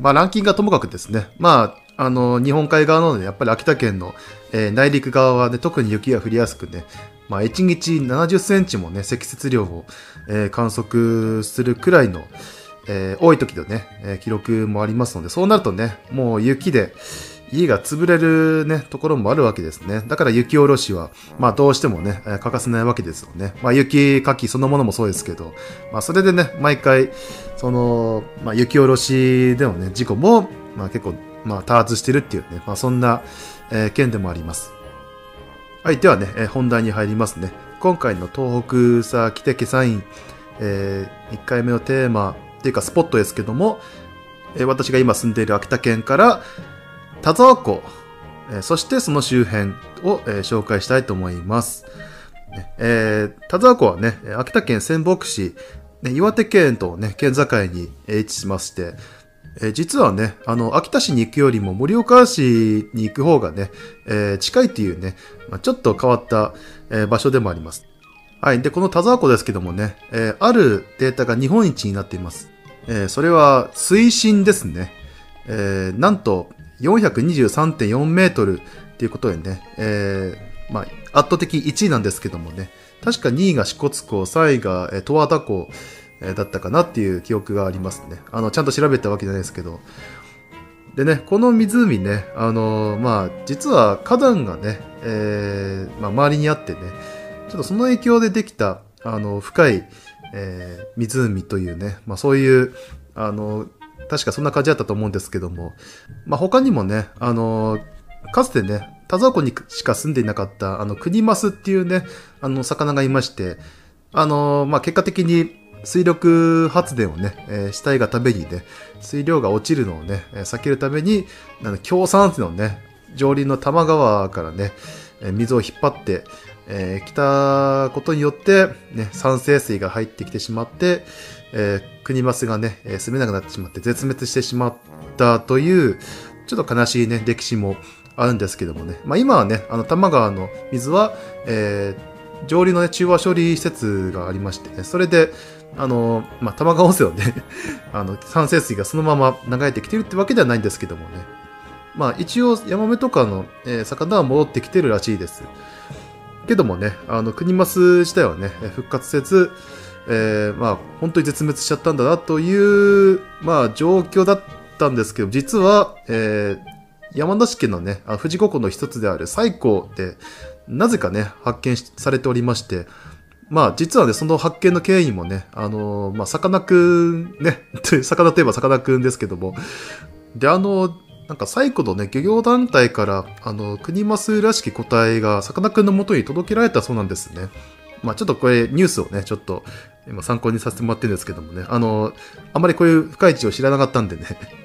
まあランキングはともかくですね、まあ、あの、日本海側なのね、やっぱり秋田県の、えー、内陸側はね、特に雪が降りやすくね、まあ1日70センチもね、積雪量を、えー、観測するくらいの、えー、多い時のね、え記録もありますので、そうなるとね、もう雪で、家が潰れるね、ところもあるわけですね。だから雪下ろしは、まあどうしてもね、欠かせないわけですよね。まあ雪かきそのものもそうですけど、まあそれでね、毎回、その、まあ雪下ろしでのね、事故も、まあ結構、まあ多発してるっていうね、まあそんな、えー、件でもあります。はい、ではね、えー、本題に入りますね。今回の東北さ、来てけサイン、えー、1回目のテーマっていうかスポットですけども、えー、私が今住んでいる秋田県から、田沢湖、えそしてその周辺を、え紹介したいと思います。えー、田沢湖はね、秋田県仙北市、ね、岩手県とね、県境に位置しまして、え実はね、あの、秋田市に行くよりも盛岡市に行く方がね、えー、近いっていうね、まあ、ちょっと変わった、え、場所でもあります。はい。で、この田沢湖ですけどもね、えー、あるデータが日本一になっています。えそれは水深ですね。えなんと、423.4メートルっていうことでね、えー、まあ、圧倒的1位なんですけどもね、確か2位が支笏湖、3位が、十和田湖、えー、だったかなっていう記憶がありますね。あの、ちゃんと調べたわけじゃないですけど。でね、この湖ね、あのー、まあ、実は花壇がね、えー、まあ、周りにあってね、ちょっとその影響でできた、あの、深い、えー、湖というね、まあ、そういう、あの、確かそんな感じだったと思うんですけども、まあ、他にもね、あのかつてね、田沢湖にしか住んでいなかった、あの、クニマスっていうね、あの、魚がいまして、あのまあ、結果的に水力発電をね、えー、したいがためにね、水量が落ちるのをね、えー、避けるために、あの、強酸性のね、上流の多摩川からね、えー、水を引っ張って、えー、来たことによって、ね、酸性水が入ってきてしまって、えー、クニマスがね、えー、住めなくなってしまって絶滅してしまったという、ちょっと悲しいね、歴史もあるんですけどもね。まあ今はね、あの、多摩川の水は、えー、上流のね、中和処理施設がありまして、ね、それで、あの、まあ、玉川温泉をね、あの、酸性水がそのまま流れてきてるってわけではないんですけどもね。まあ、一応、ヤマメとかの、えー、魚は戻ってきてるらしいです。けどもね、あの、クニマス自体はね、復活せず、えー、まあ、本当に絶滅しちゃったんだなという、まあ、状況だったんですけど、実は、えー、山梨県のね、富士五湖の一つである西湖で、なぜかね、発見されておりまして、まあ、実はね、その発見の経緯もね、あのー、まあ、さかなクン、ね、魚といえばさかなクンですけども、で、あの、なんか最古のね、漁業団体から、あの、国マスらしき個体がさかなクンの元に届けられたそうなんですね。まあちょっとこれニュースをね、ちょっと今参考にさせてもらってるんですけどもね、あの、あまりこういう深い地を知らなかったんでね、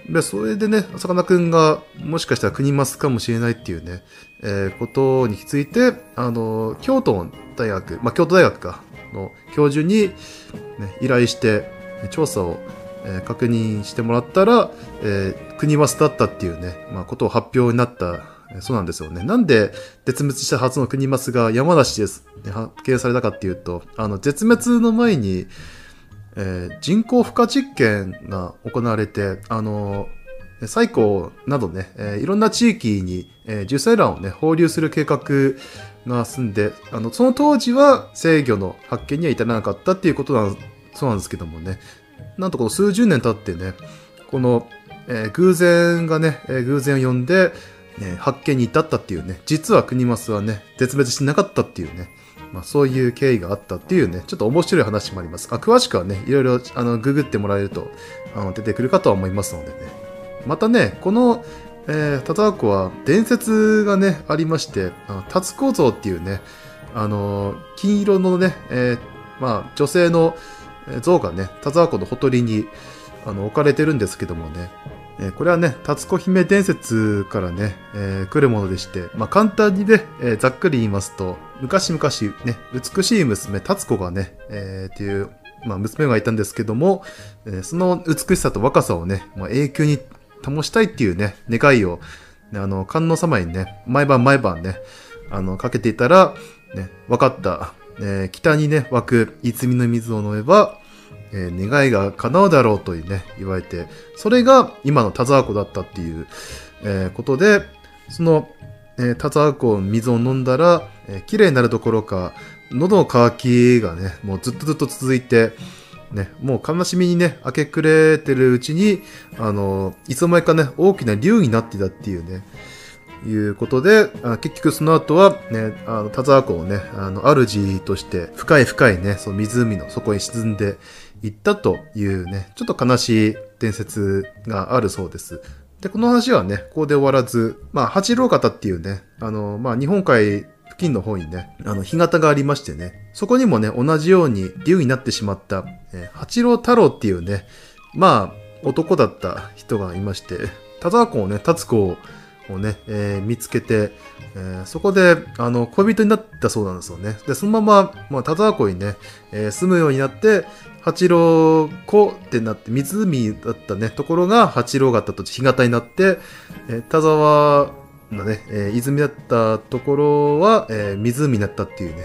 で、それでね、さかなクンがもしかしたら国ますかもしれないっていうね、えー、ことについて、あの、京都大学、まあ京都大学か、の教授に、ね、依頼して、調査を、えー、確認してもらったら、えー、国マスだったっていうね、まあことを発表になったそうなんですよね。なんで絶滅したはずの国マスが山梨です、ね、発見されたかっていうと、あの、絶滅の前に、えー、人工孵化実験が行われて、あの、西湖などね、えー、いろんな地域に、えー、受精卵をね、放流する計画が済んで、あの、その当時は制御の発見には至らなかったっていうことなんそうなんですけどもね、なんとこの数十年経ってね、この、えー、偶然がね、えー、偶然を呼んで、ね、発見に至ったっていうね、実は国マスはね、絶滅してなかったっていうね、まあそういう経緯があったっていうね、ちょっと面白い話もあります。あ詳しくはね、いろいろあのググってもらえるとあの出てくるかとは思いますのでね。またね、この、えー、タタアコは伝説がね、ありまして、タツコ像っていうね、あの金色のね、えー、まあ女性の像がね、タツアコのほとりにあの置かれてるんですけどもね、えー、これはね、タツコ姫伝説からね、えー、来るものでして、まあ、簡単にね、えー、ざっくり言いますと、昔々ね、美しい娘、タツコがね、えー、っていう、まあ、娘がいたんですけども、え、その美しさと若さをね、まあ、永久に保したいっていうね、願いを、ね、あの、観音様にね、毎晩毎晩ね、あの、かけていたら、ね、分かった。え、北にね、湧く泉の水を飲めば、えー、願いが叶うだろうというね、言われて、それが今の田沢湖だったっていう、えー、ことで、その、えー、田沢湖の水を飲んだら、えー、綺麗になるどころか、喉の渇きがね、もうずっとずっと続いて、ね、もう悲しみにね、明け暮れてるうちに、あの、いつの間にかね、大きな竜になってたっていうね、いうことで、あ結局その後はね、あの、田沢湖をね、あの、主として深い深いね、その湖の底に沈んで行ったというね、ちょっと悲しい伝説があるそうです。で、この話はね、ここで終わらず、まあ、八郎方っていうね、あの、まあ、日本海付近の方にね、あの、干潟がありましてね、そこにもね、同じように竜になってしまった、えー、八郎太郎っていうね、まあ、男だった人がいまして、田沢湖をね、立つ子をね、えー、見つけて、えー、そこで、あの、恋人になったそうなんですよね。で、そのまま、まあ、田沢湖にね、えー、住むようになって、八郎湖ってなって、湖だったね、ところが八郎型と干潟になって、えー、田沢のね、えー、泉だったところは、えー、湖になったっていうね、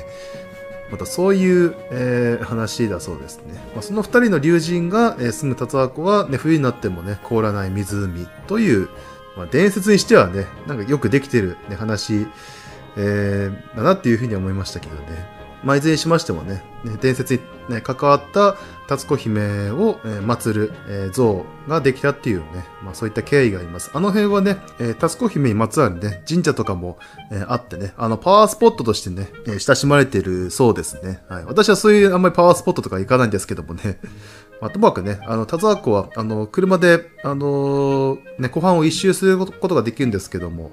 またそういう、えー、話だそうですね。まあ、その二人の竜神が、えー、住む達和湖は、ね、冬になってもね、凍らない湖という、まあ、伝説にしてはね、なんかよくできてる、ね、話、えー、だなっていうふうに思いましたけどね。まあ、いずれにしましてもね、伝説に、ね、関わった達子姫を、えー、祀る、えー、像ができたっていうね、まあそういった経緯があります。あの辺はね、えー、達子姫にまつわるね、神社とかも、えー、あってね、あのパワースポットとしてね、えー、親しまれているそうですね。はい。私はそういうあんまりパワースポットとか行かないんですけどもね、まあ、ともかくね、あの、田沢湖は、あの、車で、あのー、ね、湖畔を一周することができるんですけども、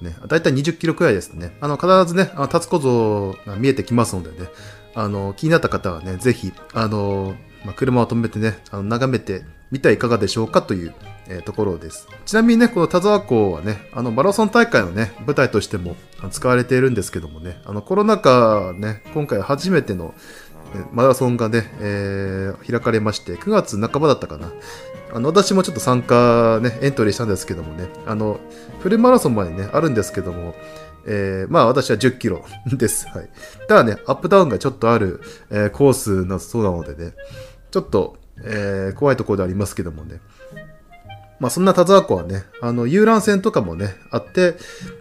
ね、だいたい20キロくらいですね。あの、必ずね、立つ小像が見えてきますのでね、あの、気になった方はね、ぜひ、あの、まあ、車を止めてね、あの眺めてみてはいかがでしょうかという、えー、ところです。ちなみにね、この田沢湖はね、あの、マラソン大会のね、舞台としても使われているんですけどもね、あの、コロナ禍ね、今回初めてのマラソンがね、えー、開かれまして、9月半ばだったかな。あの、私もちょっと参加ね、エントリーしたんですけどもね、あの、フルマラソンまでね、あるんですけども、えー、まあ私は10キロ です。はい。ただね、アップダウンがちょっとある、えー、コースなそうなのでね、ちょっと、えー、怖いところでありますけどもね。まあそんな田沢湖はね、あの、遊覧船とかもね、あって、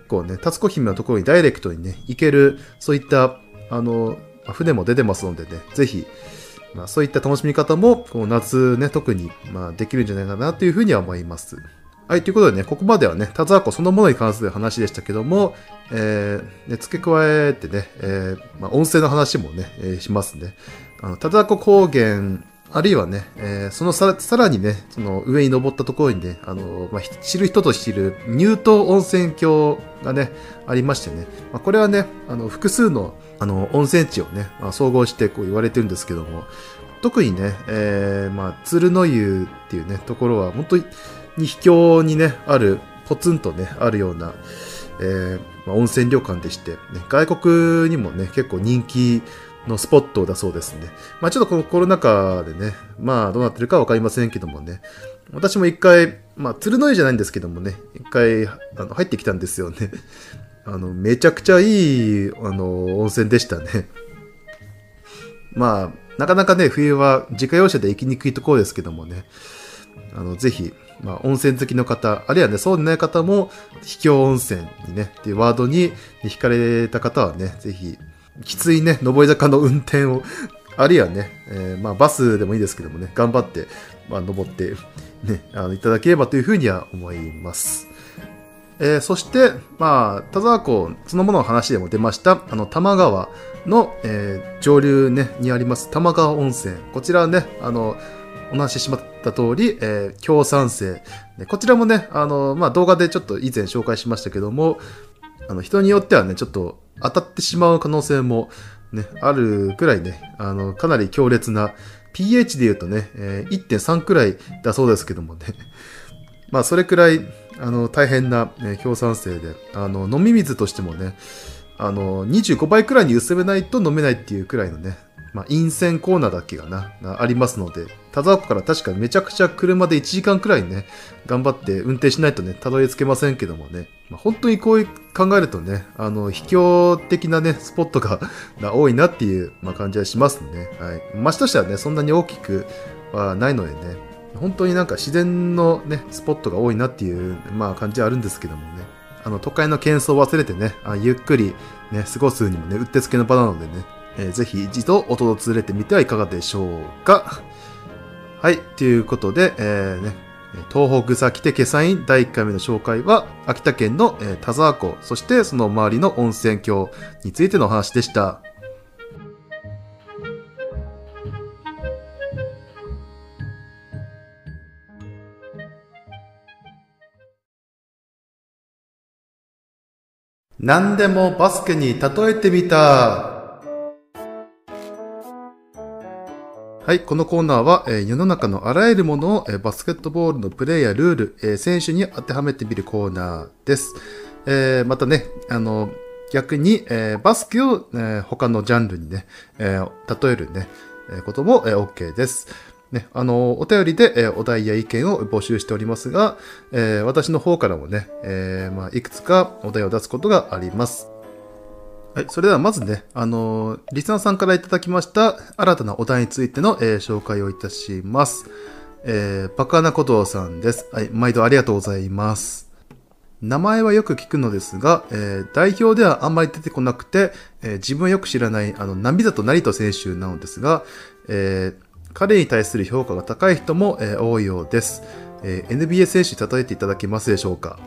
こうね、達子姫のところにダイレクトにね、行ける、そういった、あの、船も出てますのでね、ぜひ、まあ、そういった楽しみ方も、この夏ね、特に、まあ、できるんじゃないかなというふうには思います。はい、ということでね、ここまではね、田沢湖そのものに関する話でしたけども、えー、ね、付け加えてね、えー、まあ、音声の話もね、えー、しますね。あの、田沢湖高原、あるいはね、えー、そのささらにね、その上に登ったところにね、あの、まあ、知る人と知る乳頭温泉郷がね、ありましてね、まあ、これはね、あの、複数のあの、温泉地をね、まあ、総合してこう言われてるんですけども、特にね、えー、まあ、鶴の湯っていうね、ところは、本当に秘境にね、ある、ポツンとね、あるような、えー、まあ、温泉旅館でして、ね、外国にもね、結構人気のスポットだそうですね。まあちょっとこのコロナ禍でね、まあどうなってるかわかりませんけどもね、私も一回、まあ鶴の湯じゃないんですけどもね、一回あの入ってきたんですよね。あの、めちゃくちゃいい、あの、温泉でしたね。まあ、なかなかね、冬は自家用車で行きにくいところですけどもね、あの、ぜひ、まあ、温泉好きの方、あるいはね、そうでない方も、秘境温泉にね、っていうワードに惹かれた方はね、ぜひ、きついね、上り坂の運転を、あるいはね、えー、まあ、バスでもいいですけどもね、頑張って、まあ、登って、ね、あの、いただければというふうには思います。えー、そして、まあ、田沢湖そのものの話でも出ました、あの、玉川の、えー、上流ね、にあります玉川温泉。こちらね、あの、お話ししまった通り、えー、強酸性。こちらもね、あの、まあ、動画でちょっと以前紹介しましたけども、あの、人によってはね、ちょっと当たってしまう可能性もね、あるくらいね、あの、かなり強烈な、pH で言うとね、えー、1.3くらいだそうですけどもね、まあ、それくらい、あの、大変な、ね、強酸性で、あの、飲み水としてもね、あの、25倍くらいに薄めないと飲めないっていうくらいのね、まあ、陰線コーナーだけがな、がありますので、田沢湖から確かめちゃくちゃ車で1時間くらいね、頑張って運転しないとね、たどり着けませんけどもね、まあ、本当にこう考えるとね、あの、秘境的なね、スポットが 多いなっていう、まあ、感じはしますね。はい。街としてはね、そんなに大きくはないのでね、本当になんか自然のね、スポットが多いなっていう、まあ感じはあるんですけどもね。あの、都会の喧騒を忘れてね、あゆっくりね、過ごすにもね、うってつけの場なのでね、えー、ぜひ一度音を連れてみてはいかがでしょうか。はい、ということで、えー、ね、東北草木手サイン第1回目の紹介は、秋田県の、えー、田沢湖、そしてその周りの温泉郷についてのお話でした。何でもバスケに例えてみた。はい、このコーナーは、えー、世の中のあらゆるものを、えー、バスケットボールのプレーやルール、えー、選手に当てはめてみるコーナーです。えまたね、あの、逆に、えバスケを、え他のジャンルにね、え例えるね、えことも、え OK です。ね、あの、お便りで、えお題や意見を募集しておりますが、え私の方からもね、えまあ、いくつかお題を出すことがあります。はい、それではまずね、あの、リスナーさんからいただきました新たなお題についての、え、紹介をいたします。え、バカなことさんです。はい、毎度ありがとうございます。名前はよく聞くのですが、えー、代表ではあんまり出てこなくて、えー、自分はよく知らない、あの、波里成人選手なのですが、えー、彼に対する評価が高い人も、えー、多いようです。えー、NBA 選手に例えていただけますでしょうか？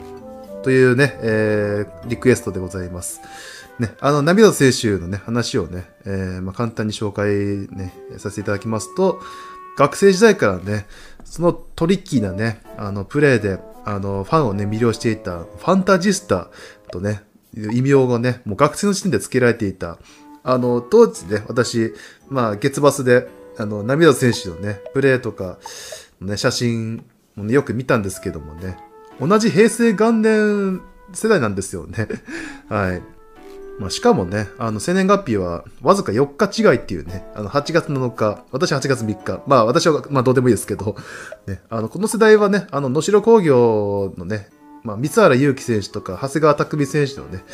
というね、えー、リクエストでございます。ね、あの、涙選手のね、話をね、えー、まあ、簡単に紹介ね、させていただきますと、学生時代からね、そのトリッキーなね、あの、プレーで、あの、ファンをね、魅了していた、ファンタジスタとね、異名がね、もう学生の時点で付けられていた、あの、当時ね、私、まあ、月バスで、あの、涙選手のね、プレーとか、ね、写真もね、よく見たんですけどもね、同じ平成元年世代なんですよね。はい。まあ、しかもね、あの、生年月日はわずか4日違いっていうね、あの、8月7日、私8月3日、まあ私は、まあどうでもいいですけど、ね、あの、この世代はね、あの、能代工業のね、まあ、三原祐希選手とか、長谷川匠選手のね、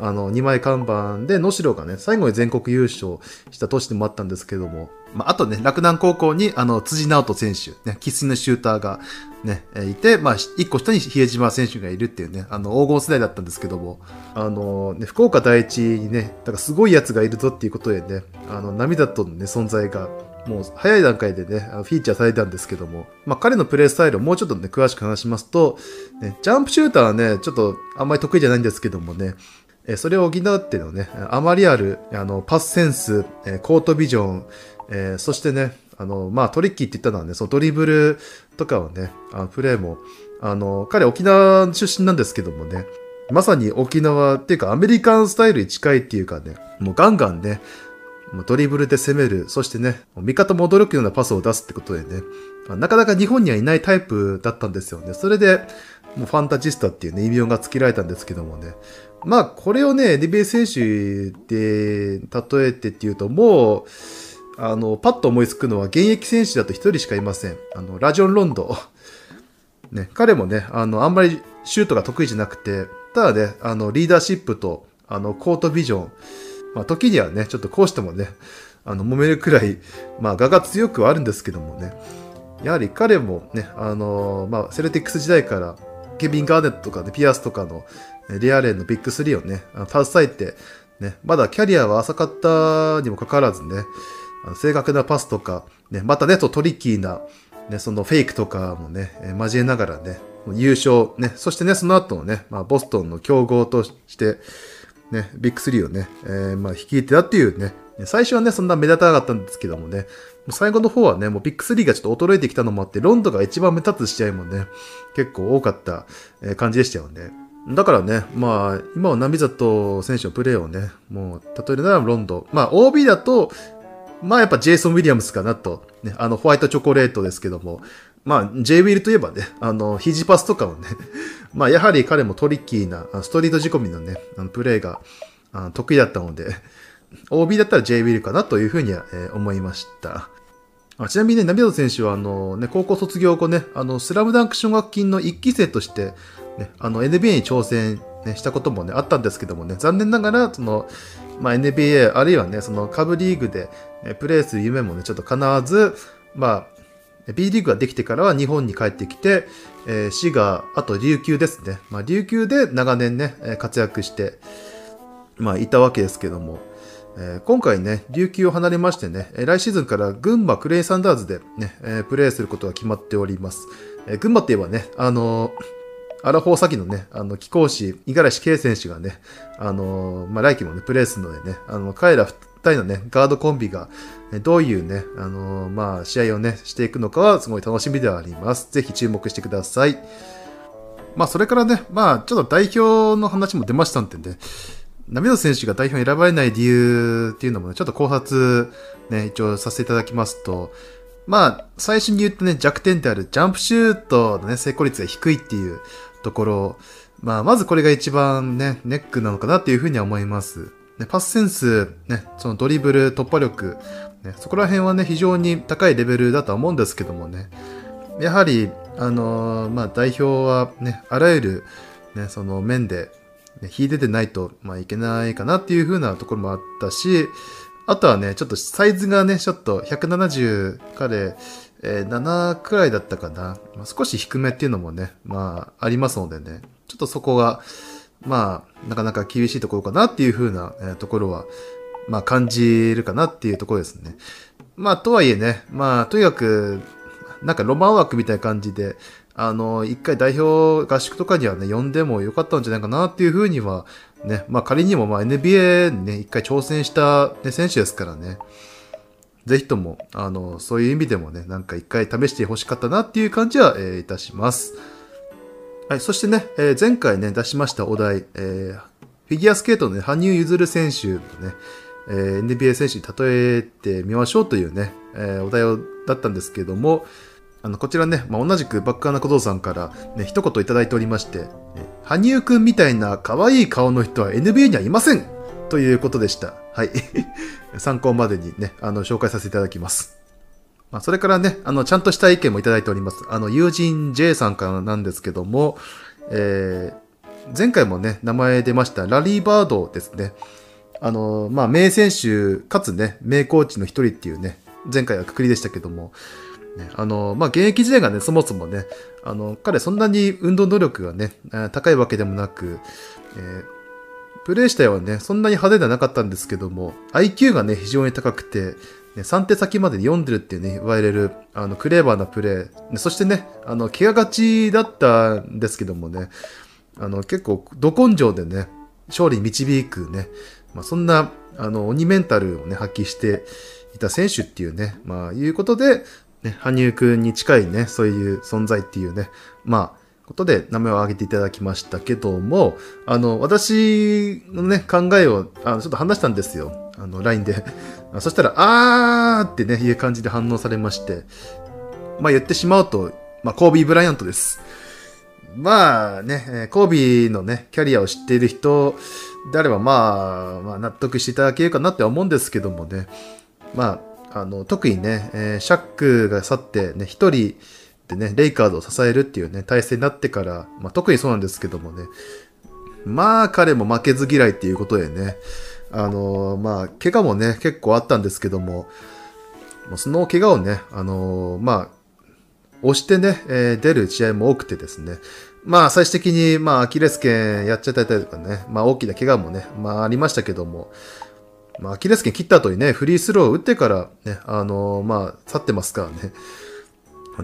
あの、2枚看板で、能代がね、最後に全国優勝した年でもあったんですけども、まあ、あとね、洛南高校に、あの、辻直人選手、ね、喫水のシューターがね、いて、まあ、1個下に比江島選手がいるっていうね、あの、黄金世代だったんですけども、あの、ね、福岡第一にね、だからすごいやつがいるぞっていうことでね、あの、涙とのね、存在が、もう早い段階でね、フィーチャーされたんですけども、まあ彼のプレイスタイルをもうちょっとね、詳しく話しますと、ね、ジャンプシューターはね、ちょっとあんまり得意じゃないんですけどもね、えそれを補ってのね、あまりある、あの、パスセンス、えコートビジョン、え、そしてね、あの、まあ、トリッキーって言ったのはね、そのドリブルとかをね、あプレーも、あの、彼沖縄出身なんですけどもね、まさに沖縄っていうかアメリカンスタイルに近いっていうかね、もうガンガンね、もうドリブルで攻める、そしてね、味方も驚くようなパスを出すってことでね、なかなか日本にはいないタイプだったんですよね。それで、もうファンタジスタっていうね、異名が付けられたんですけどもね。まあ、これをね、NBA 選手で例えてっていうと、もう、あの、パッと思いつくのは現役選手だと一人しかいません。あの、ラジオン・ロンド。ね、彼もね、あの、あんまりシュートが得意じゃなくて、ただね、あの、リーダーシップと、あの、コートビジョン、まあ、時にはね、ちょっとこうしてもね、あの、揉めるくらい、まあ、我が強くはあるんですけどもね、やはり彼もね、あの、まあ、セルティックス時代から、ケビン・ガーネットとかね、ピアスとかの、レアレンのビッグ3をね、携えて、ね、まだキャリアは浅かったにもかかわらずね、正確なパスとか、ね、またね、とトリッキーな、ね、そのフェイクとかもね、交えながらね、優勝、ね、そしてね、その後のね、まあ、ボストンの競合として、ね、ビッグ3をね、えー、まあ、率いてたっていうね、最初はね、そんな目立たなかったんですけどもね、最後の方はね、もうビッグ3がちょっと衰えてきたのもあって、ロンドが一番目立つ試合もね、結構多かった感じでしたよね。だからね、まあ、今は波里選手のプレーをね、もう、例えるならロンド。まあ、OB だと、まあやっぱジェイソン・ウィリアムスかなと。ね、あの、ホワイトチョコレートですけども。まあ、J ウィルといえばね、あの、肘パスとかをね、まあやはり彼もトリッキーな、ストリート仕込みのね、あのプレーが得意だったので、OB だったら J ウィルかなというふうには、え、思いました。あちなみにね、ナビド選手は、あの、ね、高校卒業後ね、あの、スラムダンク奨学金の一期生として、ね、あの、NBA に挑戦、ね、したこともね、あったんですけどもね、残念ながら、その、まあ、NBA、あるいはね、その、下部リーグで、ね、プレーする夢もね、ちょっと叶わず、まあ、B リーグができてからは日本に帰ってきて、えー、滋賀、あと琉球ですね。まあ、琉球で長年ね、活躍して、まあ、いたわけですけども、えー、今回ね、琉球を離れましてね、来シーズンから群馬クレイサンダーズでね、えー、プレーすることが決まっております。えー、群馬って言えばね、あのアラフォー先のね、あの、貴公子、五十嵐圭選手がね、あのまあ、来季もね、プレーするのでね、あの、彼ら二人のね、ガードコンビが、どういうね、あのまあ、試合をね、していくのかは、すごい楽しみではあります。ぜひ注目してください。まあ、それからね、まあ、ちょっと代表の話も出ましたんでね、波野選手が代表に選ばれない理由っていうのもね、ちょっと考察ね、一応させていただきますと、まあ、最初に言ったね、弱点であるジャンプシュートのね、成功率が低いっていうところ、まあ、まずこれが一番ね、ネックなのかなっていうふうには思います。ね、パスセンス、ね、そのドリブル、突破力、ね、そこら辺はね、非常に高いレベルだとは思うんですけどもね、やはり、あのー、まあ、代表はね、あらゆる、ね、その面で、ね、引いててないと、まあ、いけないかなっていう風なところもあったし、あとはね、ちょっとサイズがね、ちょっと170彼、えー、7くらいだったかな。まあ、少し低めっていうのもね、まあ、ありますのでね、ちょっとそこが、まあ、なかなか厳しいところかなっていう風な、えー、ところは、まあ、感じるかなっていうところですね。まあ、とはいえね、まあ、とにかく、なんかロマン枠みたいな感じで、あの、一回代表合宿とかにはね、呼んでもよかったんじゃないかなっていうふうには、ね、まあ仮にもまあ NBA にね、一回挑戦した、ね、選手ですからね、ぜひとも、あの、そういう意味でもね、なんか一回試してほしかったなっていう感じは、えー、いたします。はい、そしてね、えー、前回ね、出しましたお題、えー、フィギュアスケートのね、羽生結弦選手のね、えー、NBA 選手に例えてみましょうというね、えー、お題をだったんですけども、あの、こちらね、まあ、同じくバックアナ小僧さんからね、一言いただいておりまして、羽生くんみたいな可愛い顔の人は NBA にはいませんということでした。はい。参考までにね、あの、紹介させていただきます。まあ、それからね、あの、ちゃんとした意見もいただいております。あの、友人 J さんからなんですけども、えー、前回もね、名前出ましたラリーバードですね。あの、まあ、名選手かつね、名コーチの一人っていうね、前回はくくりでしたけども、ね、あの、まあ、現役時代がね、そもそもね、あの、彼そんなに運動能力がね、高いわけでもなく、えー、プレイ自体はね、そんなに派手ではなかったんですけども、IQ がね、非常に高くて、ね、3手先まで読んでるっていうね、言われる、あの、クレーバーなプレー、そしてね、あの、怪我がちだったんですけどもね、あの、結構、ど根性でね、勝利に導くね、まあ、そんな、あの、鬼メンタルをね、発揮していた選手っていうね、まあ、いうことで、ね、羽生くんに近いね、そういう存在っていうね、まあことで名前を挙げていただきましたけども、あの、私のね、考えを、あの、ちょっと話したんですよ。あの、LINE で。そしたら、あーってね、いう感じで反応されまして、まあ言ってしまうと、まあコービー・ブライアントです。まあね、コービーのね、キャリアを知っている人であれば、まあ、まあ、納得していただけるかなって思うんですけどもね、まあ、あの、特にね、えー、シャックが去ってね、一人でね、レイカードを支えるっていうね、体制になってから、まあ、特にそうなんですけどもね、まあ、彼も負けず嫌いっていうことでね、あのー、まあ、怪我もね、結構あったんですけども、その怪我をね、あのー、まあ、押してね、えー、出る試合も多くてですね、まあ、最終的に、まあ、アキレス腱やっちゃったりとかね、まあ、大きな怪我もね、まあ、ありましたけども、まあ、アキレス腱切った後にね、フリースローを打ってから、ね、あのー、まあ、去ってますからね、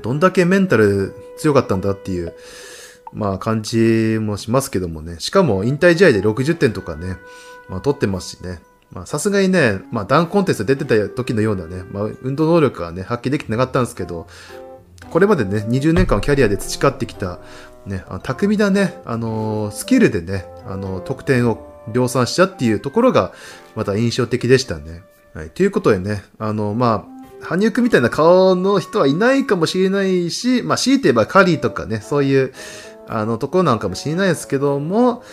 どんだけメンタル強かったんだっていう、まあ、感じもしますけどもね、しかも引退試合で60点とかね、まあ、取ってますしね、まあ、さすがにね、まあ、ダンコンテスト出てた時のようなね、まあ、運動能力はね、発揮できてなかったんですけど、これまでね、20年間キャリアで培ってきた、ね、あ巧みなね、あのー、スキルでね、あのー、得点を量産したっていうところが、また印象的でしたね。はい。ということでね、あの、まあ、羽生くんみたいな顔の人はいないかもしれないし、まあ、強いて言えばカリーとかね、そういう、あの、ところなんかもしれないですけども、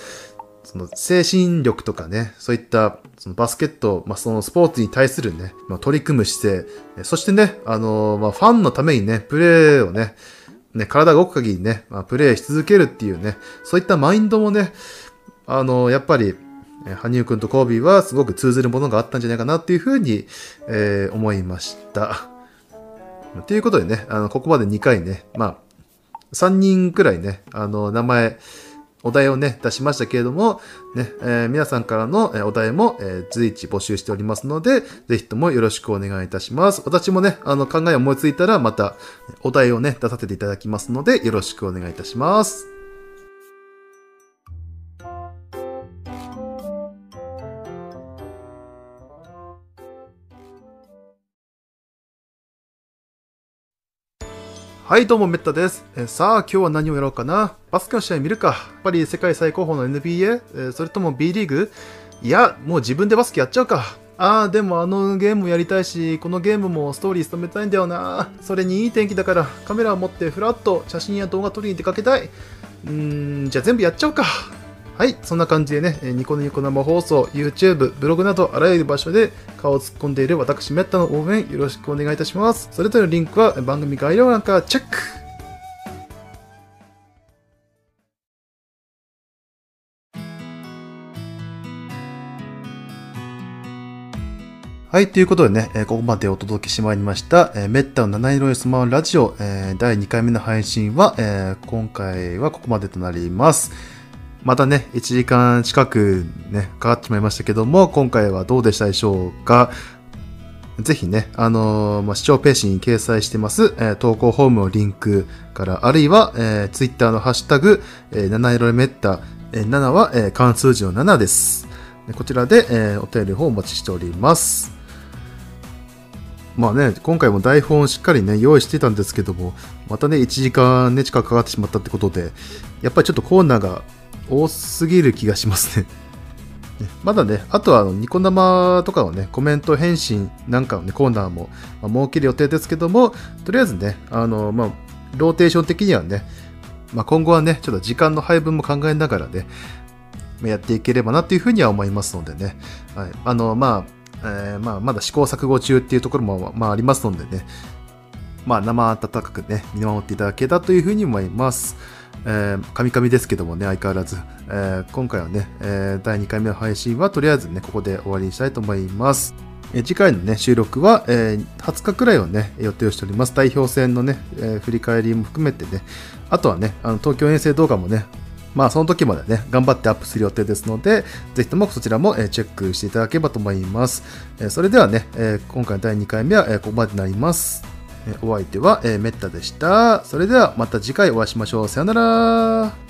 その精神力とかね、そういったそのバスケット、まあ、そのスポーツに対するね、まあ、取り組む姿勢、そしてね、あの、まあ、ファンのためにね、プレーをね、ね、体が動く限りね、まあ、プレーし続けるっていうね、そういったマインドもね、あの、やっぱり、羽生くんとコービーはすごく通ずるものがあったんじゃないかなっていうふうに、えー、思いました。ということでね、あの、ここまで2回ね、まあ、3人くらいね、あの、名前、お題をね、出しましたけれども、ね、えー、皆さんからのお題も、えー、随一募集しておりますので、ぜひともよろしくお願いいたします。私もね、あの、考え思いついたら、また、お題をね、出させていただきますので、よろしくお願いいたします。はいどうもメッタです。えさあ今日は何をやろうかなバスケの試合見るかやっぱり世界最高峰の NBA? えそれとも B リーグ？いや、もう自分でバスケやっちゃうか。ああ、でもあのゲームもやりたいし、このゲームもストーリー務めたいんだよな。それにいい天気だからカメラを持ってふらっと写真や動画撮りに出かけたい。うーん、じゃあ全部やっちゃおうか。はい、そんな感じでね、ニコニコ生放送、YouTube、ブログなどあらゆる場所で顔を突っ込んでいる私、メッタの応援よろしくお願いいたします。それぞれのリンクは番組概要欄からチェックはい、ということでね、ここまでお届けしてまいりました、えー、メッタの七色に住まうラジオ、えー、第2回目の配信は、えー、今回はここまでとなります。またね、1時間近くね、かかってしまいましたけども、今回はどうでしたでしょうか？ぜひね、あのー、まあ、視聴ページに掲載してます、えー、投稿フォームのリンクから、あるいは、えー、ツイッターのハッシュタグ、えー、七色メッタ、えー、7は、えー、関数字の7です。こちらで、えー、お便りをお待ちしております。まあね、今回も台本をしっかりね、用意してたんですけども、またね、1時間ね、近くかかってしまったってことで、やっぱりちょっとコーナーが多すぎる気がしますね。まだね、あとはニコ生とかのね、コメント返信なんかのね、コーナーも、まあ、設ける予定ですけども、とりあえずね、あの、まあ、ローテーション的にはね、まあ、今後はね、ちょっと時間の配分も考えながらね、やっていければなっていうふうには思いますのでね、はい、あの、まあ、えー、まあ、まだ試行錯誤中っていうところも、まあ、ありますのでね、まあ、生温かくね、見守っていただけたというふうに思います。えー、カミカミですけどもね、相変わらず、えー、今回はね、えー、第2回目の配信はとりあえずね、ここで終わりにしたいと思います。えー、次回のね、収録は、えー、20日くらいをね、予定をしております。代表戦のね、えー、振り返りも含めてね、あとはね、あの東京遠征動画もね、まあその時までね、頑張ってアップする予定ですので、ぜひともそちらも、えチェックしていただければと思います。えそれではね、え今回の第2回目は、えここまでになります。お相手は、えー、メッタでした。それではまた次回お会いしましょう。さよなら。